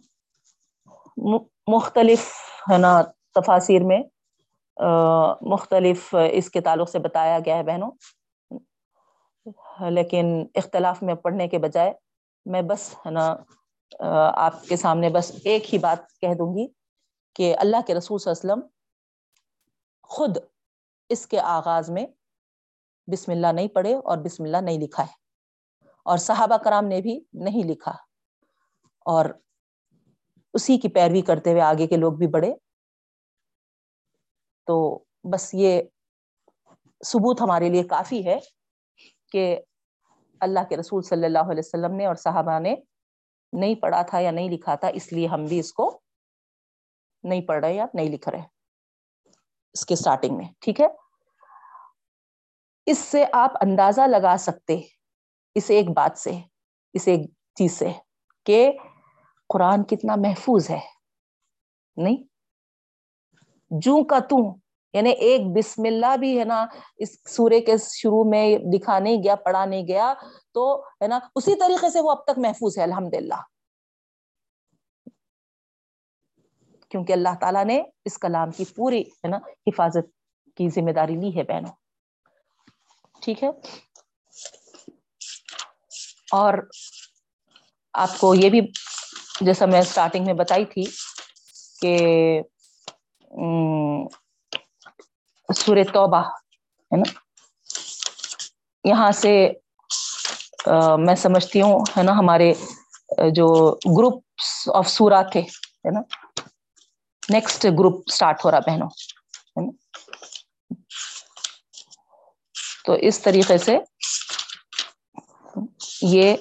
مختلف ہے نا تفاصیر میں مختلف اس کے تعلق سے بتایا گیا ہے بہنوں۔ لیکن اختلاف میں پڑھنے کے بجائے میں بس ہے نا آپ کے سامنے بس ایک ہی بات کہہ دوں گی کہ اللہ کے رسول صلی اللہ علیہ وسلم خود اس کے آغاز میں بسم اللہ نہیں پڑھے اور بسم اللہ نہیں لکھا ہے۔ اور صحابہ کرام نے بھی نہیں لکھا۔ اور اسی کی پیروی کرتے ہوئے آگے کے لوگ بھی بڑھے۔ تو بس یہ ثبوت ہمارے لیے کافی ہے کہ اللہ کے رسول صلی اللہ علیہ وسلم نے اور صحابہ نے نہیں پڑھا تھا یا نہیں لکھا تھا، اس لیے ہم بھی اس کو نہیں پڑھ رہے یا نہیں لکھ رہے اس کے اسٹارٹنگ میں، ٹھیک ہے؟ اس سے آپ اندازہ لگا سکتے اس ایک بات سے، اس ایک چیز سے کہ قرآن کتنا محفوظ ہے، نہیں؟ جو کا توں یعنی ایک بسم اللہ بھی ہے نا، اس سورے کے شروع میں دکھا نہیں گیا، پڑھا نہیں گیا، تو ہے نا، اسی طریقے سے وہ اب تک محفوظ ہے الحمد للہ کیونکہ اللہ تعالیٰ نے اس کلام کی پوری ہے نا، حفاظت کی ذمہ داری لی ہے بہنوں۔ ٹھیک ہے؟ اور آپ کو یہ بھی، جیسا میں اسٹارٹنگ میں بتائی تھی کہ سور توبہ، ہے نا؟ یہاں سے میں سمجھتی ہوں، ہے نا، ہمارے جو گروپ آف سورا تھے، ہے نا؟ نیکسٹ گروپ اسٹارٹ ہو رہا بہنوں تو اس طریقے سے یہ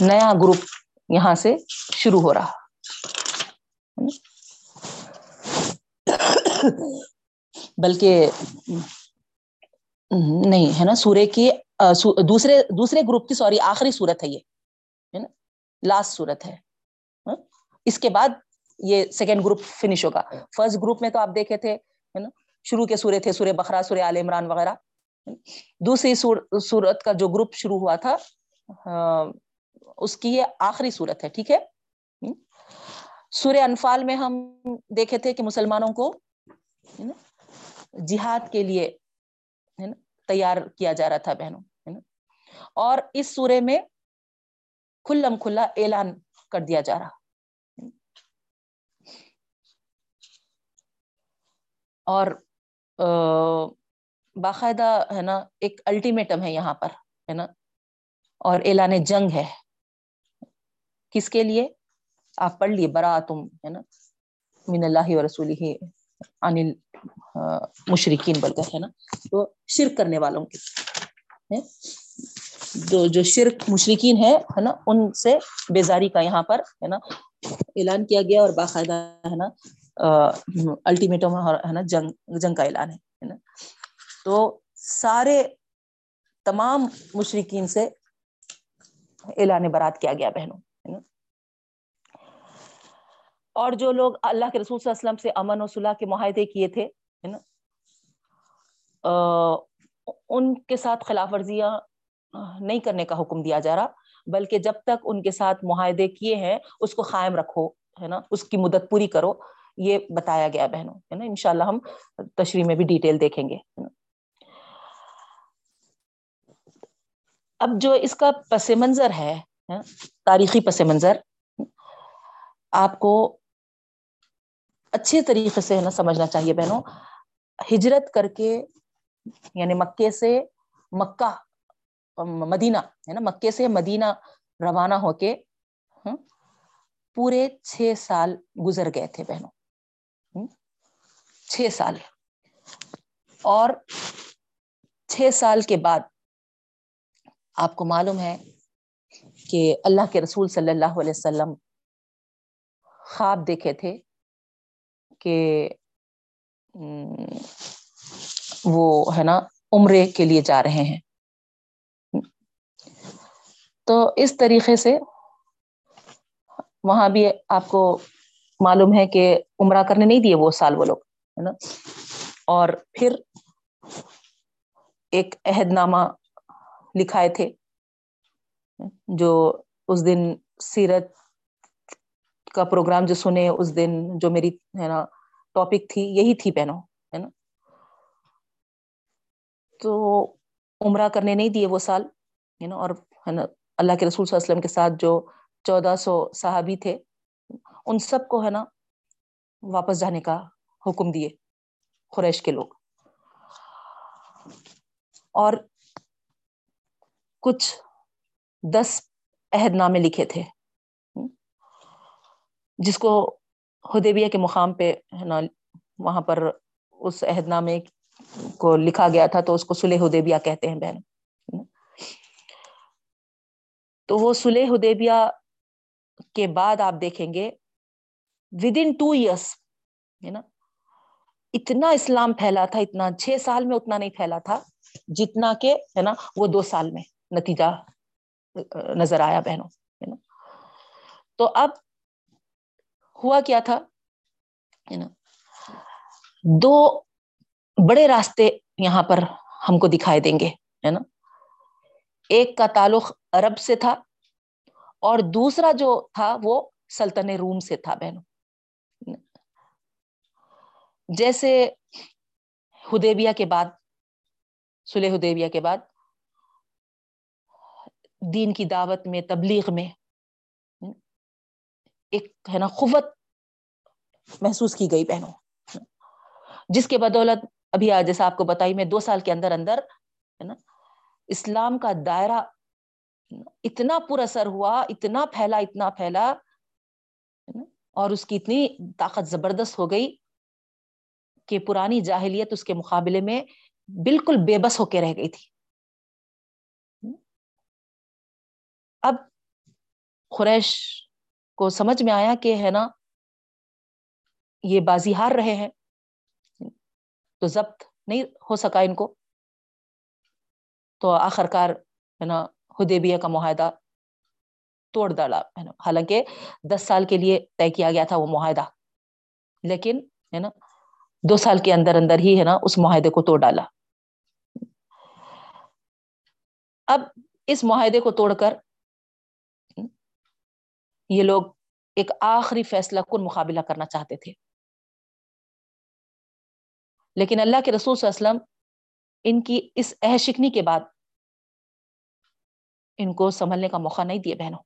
نیا گروپ یہاں سے شروع ہو رہا۔ بلکہ نہیں، ہے نا؟ سورے کی دوسرے دوسرے گروپ کی، سوری، آخری صورت ہے یہ لاسٹ صورت ہے ہاں؟ اس کے بعد یہ سیکنڈ گروپ فنش ہوگا۔ فرسٹ گروپ میں تو آپ دیکھے تھے نا؟ شروع کے سورے تھے سورے بخرا سورے عال عمران وغیرہ دوسری صورت کا جو گروپ شروع ہوا تھا اس کی یہ آخری صورت ہے، ٹھیک ہے؟ سورہ انفال میں ہم دیکھے تھے کہ مسلمانوں کو جہاد کے لیے تیار کیا جا رہا تھا بہنوں اور اس سورے میں کھلم کھلا اعلان کر دیا جا رہا۔ اور باقاعدہ ہے نا ایک الٹیمیٹم ہے یہاں پر، ہے نا؟ اور اعلان جنگ ہے۔ کس کے لیے؟ آپ پڑھ لیے برا تم ہے نا؟ من اللہ و رسول ہی انل مشرقین بول کر ہے نا، تو شرک کرنے والوں کے۔ جو جو شرک مشرقین ہے ہے نا، ان سے بیزاری کا یہاں پر، ہے نا، اعلان کیا گیا اور باقاعدہ، ہے نا الٹیمیٹم ہے نا، جنگ جنگ کا اعلان ہے نا۔ تو سارے تمام مشرقین سے اعلان برات کیا گیا بہنوں۔ اور جو لوگ اللہ کے رسول صلی اللہ علیہ وسلم سے امن و صلاح کے معاہدے کیے تھے نا؟ ان کے ساتھ خلاف ورزیاں نہیں کرنے کا حکم دیا جا رہا، بلکہ جب تک ان کے ساتھ معاہدے کیے ہیں، اس کو قائم رکھو، ہے نا؟ اس کی مدت پوری کرو، یہ بتایا گیا بہنوں، ہے نا؟ انشاءاللہ ہم تشریح میں بھی ڈیٹیل دیکھیں گے اب جو اس کا پس منظر ہے تاریخی پس منظر، آپ کو اچھے طریقے سے ہے نا سمجھنا چاہیے بہنوں۔ ہجرت کر کے یعنی مکے سے مکہ، مدینہ، ہے نا، مکے سے مدینہ روانہ ہو کے پورے چھ سال گزر گئے تھے بہنوں۔ چھ سال۔ اور چھ سال کے بعد آپ کو معلوم ہے کہ اللہ کے رسول صلی اللہ علیہ وسلم خواب دیکھے تھے۔ کہ وہ ہے نا، عمرے کے لیے جا رہے ہیں۔ تو اس طریقے سے وہاں بھی آپ کو معلوم ہے کہ عمرہ کرنے نہیں دیے وہ سال وہ لوگ، ہے نا۔ اور پھر ایک عہد نامہ لکھائے تھے، جو اس دن سیرت کا پروگرام جو سنے اس دن جو میری، ہے نا ٹاپک تھی، یہی تھی پہنو ہے نا۔ تو عمرہ کرنے نہیں دیے وہ سال، ہے نا، اور، ہے نا، اللہ کے رسول صلی اللہ علیہ وسلم کے ساتھ جو چودہ سو صحابی تھے، ان سب کو، ہے نا، واپس جانے کا حکم دیے قریش کے لوگ۔ اور کچھ دس عہد نامے لکھے تھے۔ جس کو ہدیبیہ کے مقام پہ ہے نا، وہاں پر اس عہد نامے کو لکھا گیا تھا، تو اس کو سلح ہدیبیہ کہتے ہیں بہن تو وہ سلح ہدیبیہ کے بعد آپ دیکھیں گے ود ان ٹو ایئرس ہے نا؟ اتنا اسلام پھیلا تھا، اتنا چھ سال میں اتنا نہیں پھیلا تھا جتنا کہ، ہے نا، وہ دو سال میں نتیجہ نظر آیا بہنوں، ہے نا؟ تو اب ہوا کیا تھا؟ دو بڑے راستے یہاں پر ہم کو دکھائی دیں گے، ہے نا؟ ایک کا تعلق عرب سے تھا اور دوسرا جو تھا وہ سلطن روم سے تھا، بہنوں۔ جیسے ہدیبیا کے بعد سلح ہدیبیا کے بعد دین کی دعوت میں، تبلیغ میں، ایک، ہے نا، قوت محسوس کی گئی بہنوں۔ جس کے بدولت ابھی آج جیسا آپ کو بتائی، میں دو سال کے اندر اندر، ہے نا، اسلام کا دائرہ اتنا پر اثر ہوا، اتنا پھیلا اتنا پھیلا اور اس کی اتنی طاقت زبردست ہو گئی کہ پرانی جاہلیت اس کے مقابلے میں بالکل بے بس ہو کے رہ گئی تھی۔ اب قریش کو سمجھ میں آیا کہ، ہے نا یہ بازی ہار رہے ہیں، تو ضبط نہیں ہو سکا ان کو۔ تو آخر کار ہے نا ہدیبیہ کا معاہدہ توڑ ڈالا ہے نا۔ حالانکہ دس سال کے لیے طے کیا گیا تھا وہ معاہدہ، لیکن ہے نا، دو سال کے اندر اندر ہی ہے نا اس معاہدے کو توڑ ڈالا۔ اب اس معاہدے کو توڑ کر یہ لوگ ایک آخری فیصلہ کن مقابلہ کرنا چاہتے تھے۔ لیکن اللہ کے رسول صلی اللہ علیہ وسلم ان کی اس احشکنی کے بعد ان کو سنبھلنے کا موقع نہیں دیے بہنوں۔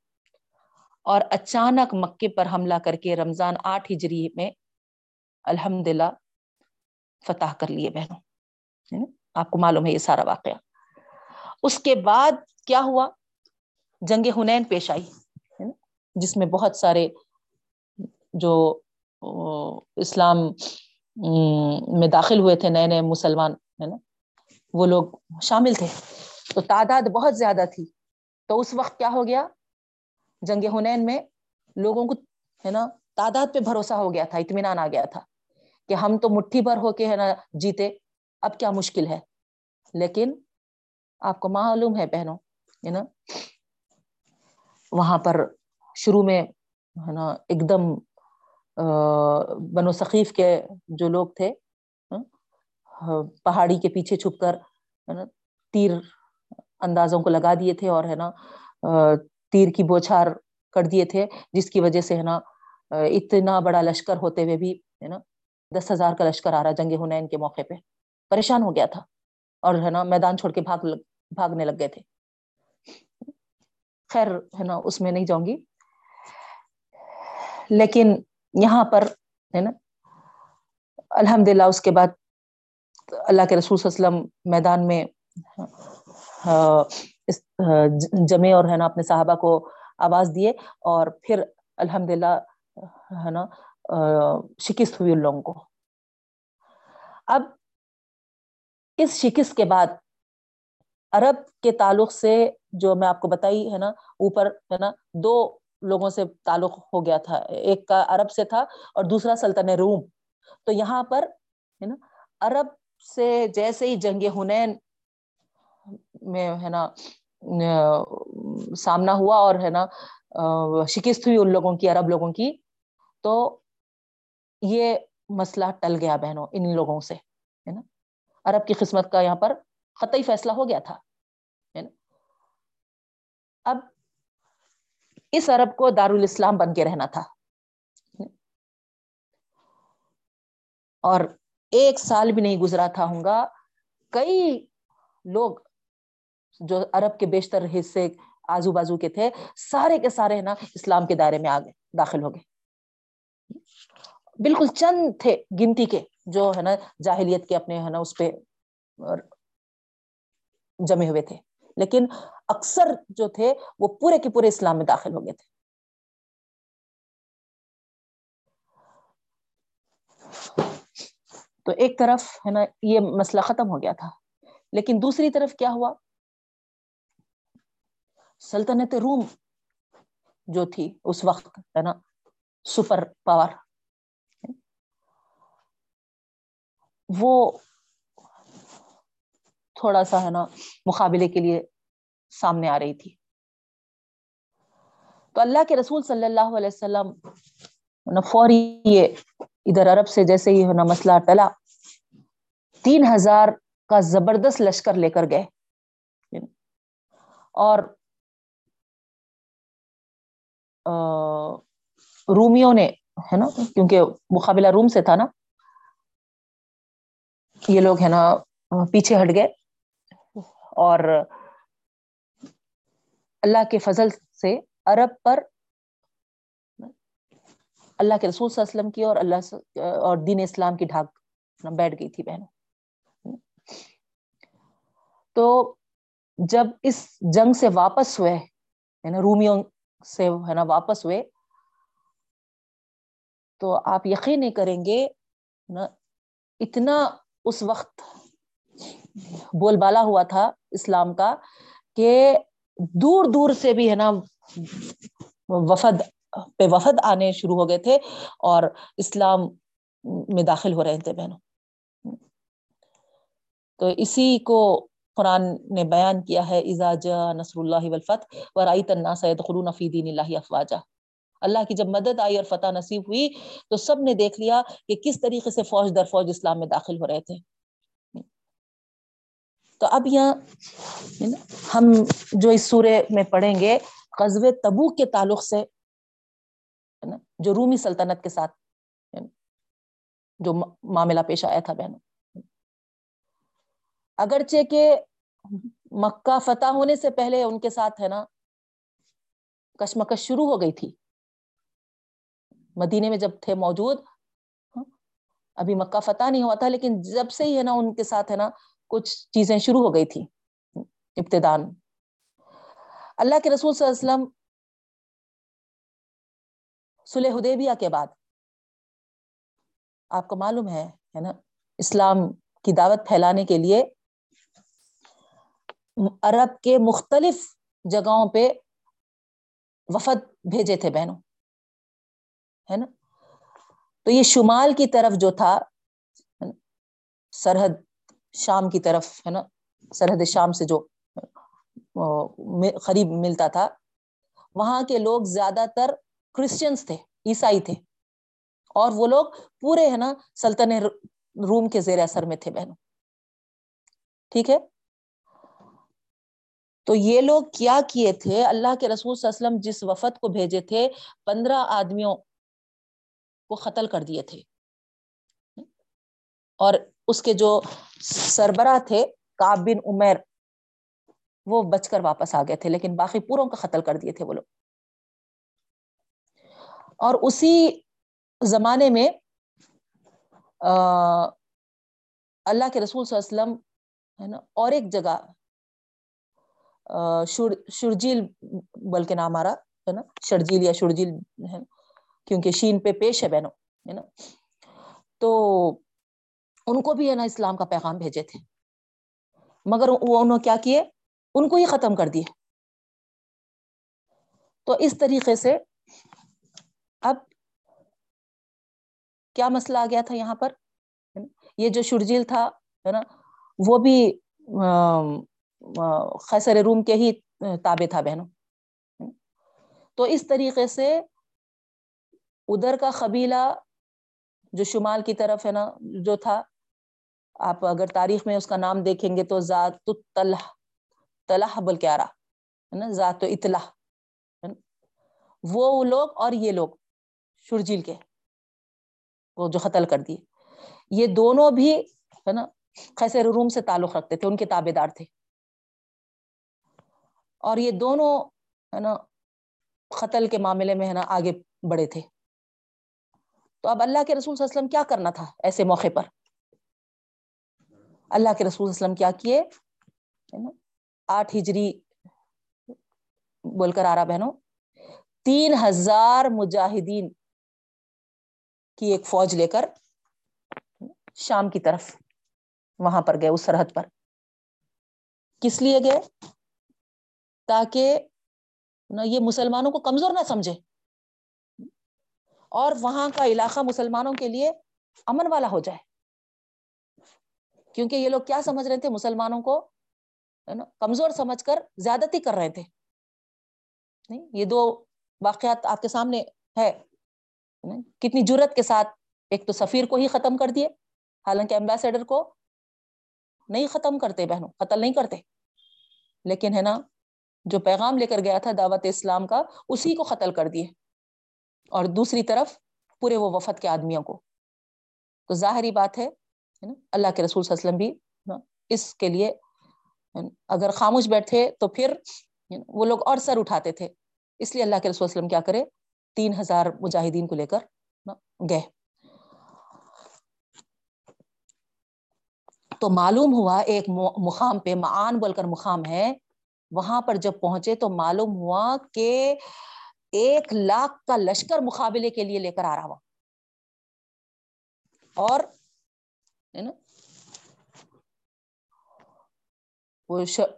اور اچانک مکے پر حملہ کر کے رمضان آٹھ ہجری میں الحمد فتح کر لیے بہنوں۔ یعنی آپ کو معلوم ہے یہ سارا واقعہ۔ اس کے بعد کیا ہوا؟ جنگ ہنین پیش آئی۔ یعنی جس میں بہت سارے جو اسلام میں داخل ہوئے تھے نئے نئے مسلمان، ہے نا؟ وہ لوگ شامل تھے۔ تو تعداد بہت زیادہ تھی۔ تو اس وقت کیا ہو گیا؟ جنگ ہنین میں لوگوں کو، ہے نا، تعداد پہ بھروسہ ہو گیا تھا، اطمینان آ گیا تھا کہ ہم تو مٹھی بھر ہو کے، ہے نا، جیتے۔ اب کیا مشکل ہے؟ لیکن آپ کو معلوم ہے بہنوں، ہے نا، وہاں پر شروع میں، ہے نا، ایک دم بنو ثقیف کے جو لوگ تھے پہاڑی کے پیچھے چھپ کر تیر اندازوں کو لگا دیے تھے اور، ہے نا تیر کی بوچھار کر دیے تھے، جس کی وجہ سے، ہے نا اتنا بڑا لشکر ہوتے ہوئے بھی، ہے نا، دس ہزار کا لشکر آ رہا جنگ ہنین کے موقع پہ۔ پریشان ہو گیا تھا اور، ہے نا، میدان چھوڑ کے بھاگ لگ، بھاگنے لگ گئے تھے۔ خیر، ہے نا، اس میں نہیں جاؤں گی۔ لیکن یہاں پر، ہے نا؟ الحمد للہ اس کے بعد اللہ کے رسول صلی اللہ علیہ وسلم میدان میں جمے اور، ہے نا، اپنے صحابہ کو آواز دیے اور پھر الحمد للہ ہے نا شکست ہوئی ان لوگوں کو۔ اب اس شکست کے بعد عرب کے تعلق سے جو میں آپ کو بتائی، ہے نا، اوپر، ہے نا، دو لوگوں سے تعلق ہو گیا تھا۔ ایک کا عرب سے تھا اور دوسرا سلطن روم۔ تو یہاں پر، ہے نا، عرب سے جیسے ہی جنگ ہنین میں، ہے نا، سامنا ہوا اور، ہے نا، شکست ہوئی ان لوگوں کی، عرب لوگوں کی، تو یہ مسئلہ ٹل گیا بہنوں ان لوگوں سے، ہے نا۔ عرب کی قسمت کا یہاں پر قطعی فیصلہ ہو گیا تھا اب اس عرب کو دارالاسلام بن کے رہنا تھا۔ اور ایک سال بھی نہیں گزرا تھا ہوں گا۔ کئی لوگ جو عرب کے بیشتر حصے آزو بازو کے تھے، سارے کے سارے نا اسلام کے دائرے میں آ گئے داخل ہو گئے۔ بالکل چند تھے گنتی کے جو ہے نا جاہلیت کے اپنے ہے نا اس پہ جمے ہوئے تھے۔ لیکن اکثر جو تھے وہ پورے کے پورے اسلام میں داخل ہو گئے تھے۔ تو ایک طرف ہے نا یہ مسئلہ ختم ہو گیا تھا، لیکن دوسری طرف کیا ہوا؟ سلطنت روم جو تھی اس وقت ہے نا سپر پاور، وہ تھوڑا سا ہے نا مقابلے کے لیے سامنے آ رہی تھی۔ تو اللہ کے رسول صلی اللہ علیہ وسلم فوری ادھر عرب سے جیسے ہی ہونا مسئلہ ٹلا، تین ہزار کا زبردست لشکر لے کر گئے۔ اور رومیوں نے، ہے نا، کیونکہ مقابلہ روم سے تھا نا، یہ لوگ، ہے نا، پیچھے ہٹ گئے۔ اور اللہ کے فضل سے عرب پر اللہ کے رسول صلی اللہ علیہ وسلم کی اور اللہ اور دین اسلام کی ڈھاک بیٹھ گئی تھی بہنوں۔ تو جب اس جنگ سے واپس ہوئے یعنی رومیوں سے ہے نا واپس ہوئے، تو آپ یقین نہیں کریں گے نا، اتنا اس وقت بول بالا ہوا تھا اسلام کا کہ دور دور سے بھی ہے نا، وفد، پہ وفد آنے شروع ہو گئے تھے اور اسلام میں داخل ہو رہے تھے بہنوں۔ تو اسی کو قرآن نے بیان کیا ہے اعزاز نصر اللہ ولفت و رائی تنا سید خلون فیدین اللہ افواجہ اللہ کی جب مدد آئی اور فتح نصیب ہوئی تو سب نے دیکھ لیا کہ کس طریقے سے فوج در فوج اسلام میں داخل ہو رہے تھے۔ تو اب یہاں ہم جو اس سورے میں پڑھیں گے قزو تبوک کے تعلق سے جو رومی سلطنت کے ساتھ جو معاملہ پیش آیا تھا بہنوں۔ اگرچہ کہ مکہ فتح ہونے سے پہلے ان کے ساتھ، ہے نا، کشمکش شروع ہو گئی تھی۔ مدینے میں جب تھے موجود ہاں، ابھی مکہ فتح نہیں ہوا تھا، لیکن جب سے ہی، ہے نا، ان کے ساتھ، ہے نا کچھ چیزیں شروع ہو گئی تھی ابتدان اللہ کے رسول صلی اللہ علیہ وسلم سلح حدیبیہ کے بعد آپ کو معلوم ہے نا، اسلام کی دعوت پھیلانے کے لیے عرب کے مختلف جگہوں پہ وفد بھیجے تھے بہنوں، ہے نا۔ تو یہ شمال کی طرف جو تھا، سرحد شام کی طرف، ہے نا، سرحد شام سے جو قریب ملتا تھا، وہاں کے لوگ زیادہ تر کرسچنس تھے، عیسائی تھے۔ اور وہ لوگ پورے، ہے نا، سلطنت روم کے زیر اثر میں تھے بہنوں۔ ٹھیک ہے؟ تو یہ لوگ کیا کیے تھے؟ اللہ کے رسول صلی اللہ علیہ وسلم جس وفد کو بھیجے تھے، پندرہ آدمیوں کو قتل کر دیے تھے۔ اور اس کے جو سربراہ تھے کاب بن عمیر، وہ بچ کر واپس آ گئے تھے، لیکن باقی پوروں کا قتل کر دیے تھے وہ لوگ۔ اور اسی زمانے میں اللہ کے رسول صلی اللہ علیہ وسلم، ہے نا، اور ایک جگہ شرجیل بلکہ نام آ رہا، ہے نا، شرجیل یا شرجیل، ہے نا، کیونکہ شین پہ پیش ہے بہنوں ہے نا۔ تو ان کو بھی ہے نا اسلام کا پیغام بھیجے تھے۔ مگر وہ انہوں کیا کیے؟ ان کو ہی ختم کر دیے تو اس طریقے سے اب کیا مسئلہ آ گیا تھا یہاں پر؟ یہ جو شرجیل تھا، ہے نا، وہ بھی خیسر روم کے ہی تابع تھا بہنوں۔ تو اس طریقے سے ادھر کا قبیلہ جو شمال کی طرف ہے نا، جو تھا آپ اگر تاریخ میں اس کا نام دیکھیں گے تو ذات تلح تلح بل کیا رہا ہے نا؟ ذات اطلاح وہ لوگ اور یہ لوگ شرجیل کے، وہ جو قتل کر دیے۔ یہ دونوں بھی، ہے نا خیسر روم سے تعلق رکھتے تھے، ان کے تابے دار تھے۔ اور یہ دونوں، ہے نا، قتل کے معاملے میں، ہے نا، آگے بڑے تھے۔ تو اب اللہ کے رسول صلی اللہ علیہ وسلم کیا کرنا تھا ایسے موقع پر؟ اللہ کے رسول وسلم کیا کیے؟ آٹھ ہجری بول کر آ رہا بہنوں، تین ہزار مجاہدین کی ایک فوج لے کر شام کی طرف وہاں پر گئے، اس سرحد پر۔ کس لیے گئے؟ تاکہ نہ یہ مسلمانوں کو کمزور نہ سمجھے۔ اور وہاں کا علاقہ مسلمانوں کے لیے امن والا ہو جائے۔ کیونکہ یہ لوگ کیا سمجھ رہے تھے؟ مسلمانوں کو کمزور سمجھ کر زیادتی کر رہے تھے۔ نہیں، یہ دو واقعات آپ کے سامنے ہے کتنی جرت کے ساتھ ایک تو سفیر کو ہی ختم کر دیے، حالانکہ امبیسڈر کو نہیں ختم کرتے بہنوں، قتل نہیں کرتے۔ لیکن ہے نا، جو پیغام لے کر گیا تھا دعوت اسلام کا، اسی کو قتل کر دیے۔ اور دوسری طرف پورے وہ وفد کے آدمیوں کو۔ تو ظاہری بات ہے اللہ کے رسول صلی اللہ علیہ وسلم بھی اس کے لیے اگر خاموش بیٹھے تو پھر وہ لوگ اور سر اٹھاتے تھے۔ اس لیے اللہ کے رسول وسلم کیا کرے؟ تین ہزار مجاہدین کو لے کر گئے۔ تو معلوم ہوا، ایک مقام پہ، معان بول کر مقام ہے۔ وہاں پر جب پہنچے تو معلوم ہوا کہ ایک لاکھ کا لشکر مقابلے کے لیے لے کر آ رہا ہوا اور ہے نا؟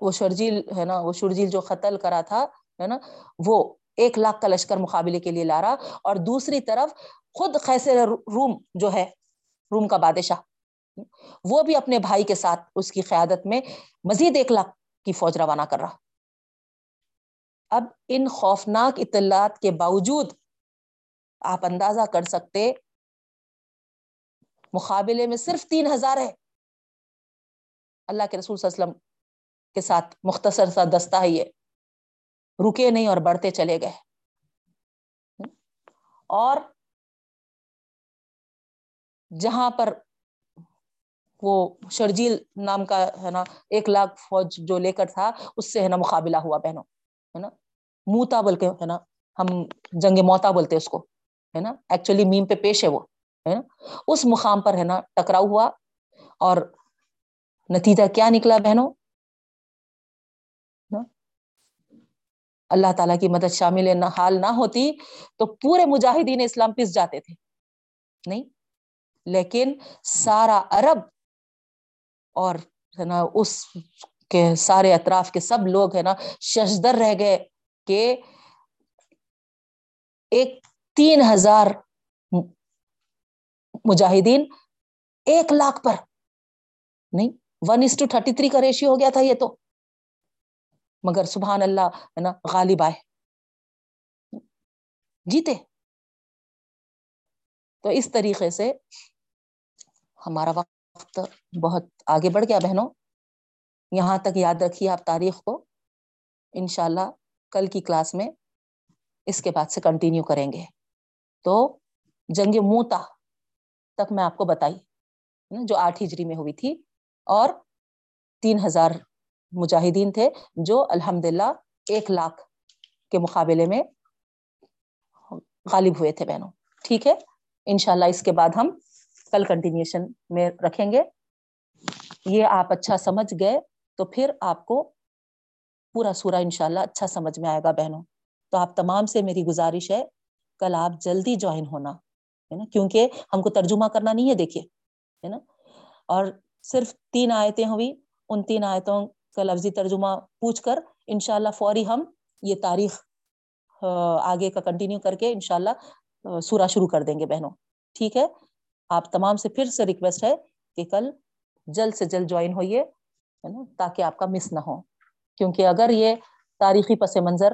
وہ شرجیل ہے نا، وہ شرجیل جو قتل کرا تھا، ہے نا، وہ ایک لاکھ کا لشکر مقابلے کے لیے لا رہا۔ اور دوسری طرف خود خیسر روم جو ہے، روم کا بادشاہ، وہ بھی اپنے بھائی کے ساتھ اس کی قیادت میں مزید ایک لاکھ کی فوج روانہ کر رہا۔ اب ان خوفناک اطلاعات کے باوجود آپ اندازہ کر سکتے مقابلے میں صرف تین ہزار ہے۔ اللہ کے رسول صلی اللہ علیہ وسلم کے ساتھ مختصر سا دستہ ہی ہے۔ رکے نہیں اور بڑھتے چلے گئے۔ اور جہاں پر وہ شرجیل نام کا ہے نا، ایک لاکھ فوج جو لے کر تھا، اس سے ہے نا مقابلہ ہوا بہنوں۔ ہے نا؟ موتا بول کے ہے نا، ہم جنگ موتا بولتے اس کو۔ ہے نا؟ ایکچولی میم پہ پیش ہے وہ۔ ہے نا اس مقام پر ہے نا ٹکراؤ ہوا اور نتیجہ کیا نکلا بہنوں؟ اللہ تعالیٰ کی مدد شامل نہ حال نہ ہوتی تو پورے مجاہدین اسلام پس جاتے تھے۔ نہیں، لیکن سارا عرب اور ہے نا اس کے سارے اطراف کے سب لوگ ہے نا ششدر رہ گئے کہ ایک تین ہزار مجاہدین ایک لاکھ پر۔ نہیں one is to thirty three کا ریشیو ہو گیا تھا یہ تو۔ مگر سبحان اللہ، ہے نا، غالب آئے۔ جیتے۔ تو اس طریقے سے ہمارا وقت بہت آگے بڑھ گیا بہنوں۔ یہاں تک یاد رکھیے آپ تاریخ کو۔ انشاءاللہ کل کی کلاس میں اس کے بعد سے کنٹینیو کریں گے۔ تو جنگ موتا۔ تک میں آپ کو بتائی جو آٹھ ہجری میں ہوئی تھی اور تین ہزار مجاہدین تھے جو الحمد للہ ایک لاکھ کے مقابلے میں غالب ہوئے تھے بہنوں۔ ٹھیک ہے؟ انشاءاللہ اس کے بعد ہم کل کنٹینیوشن میں رکھیں گے۔ یہ آپ اچھا سمجھ گئے تو پھر آپ کو پورا سورا انشاءاللہ اچھا سمجھ میں آئے گا بہنوں۔ تو آپ تمام سے میری گزارش ہے، کل آپ جلدی جوائن ہونا۔ ہے نا؟ کیونکہ ہم کو ترجمہ کرنا نہیں ہے، دیکھیے، ہے نا؟ اور صرف تین آیتیں ہوئی ان تین آیتوں کا لفظی ترجمہ پوچھ کر انشاءاللہ فوری ہم یہ تاریخ آگے کا کنٹینیو کر کے انشاءاللہ سورہ شروع کر دیں گے بہنوں۔ ٹھیک ہے؟ آپ تمام سے پھر سے ریکویسٹ ہے کہ کل جلد سے جلد جوائن ہوئیے تاکہ آپ کا مس نہ ہو۔ کیونکہ اگر یہ تاریخی پس منظر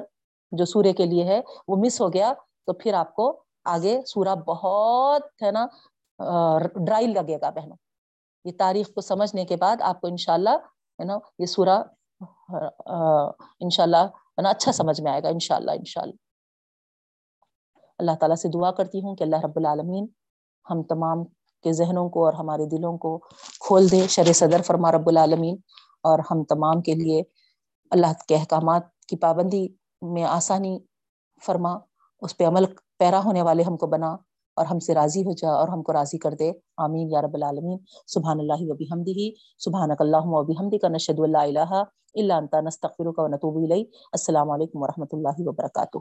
جو سورے کے لیے ہے وہ مس ہو گیا، تو پھر آپ کو آگے سورہ بہت ہے نا ڈرائی لگے گا بہنوں۔ یہ تاریخ کو سمجھنے کے بعد آپ کو انشاءاللہ ہے نا، یہ سورہ انشاءاللہ ہے نا اچھا سمجھ میں آئے گا، انشاءاللہ انشاءاللہ۔ اللہ تعالیٰ سے دعا کرتی ہوں کہ اللہ رب العالمین ہم تمام کے ذہنوں کو اور ہمارے دلوں کو کھول دے، شر صدر فرما رب العالمین۔ اور ہم تمام کے لیے اللہ کے احکامات کی پابندی میں آسانی فرما۔ اس پہ عمل پیرا ہونے والے ہم کو بنا اور ہم سے راضی ہو جا اور ہم کو راضی کر دے۔ آمین یا رب العالمین۔ سبحان اللہ و بحمدہ۔ سبحانک اللہم و بحمدک۔ نشہد اللہ الہ الا انت۔ نستغفرک و نتوب الیک۔ السلام علیکم و رحمۃ اللہ وبرکاتہ۔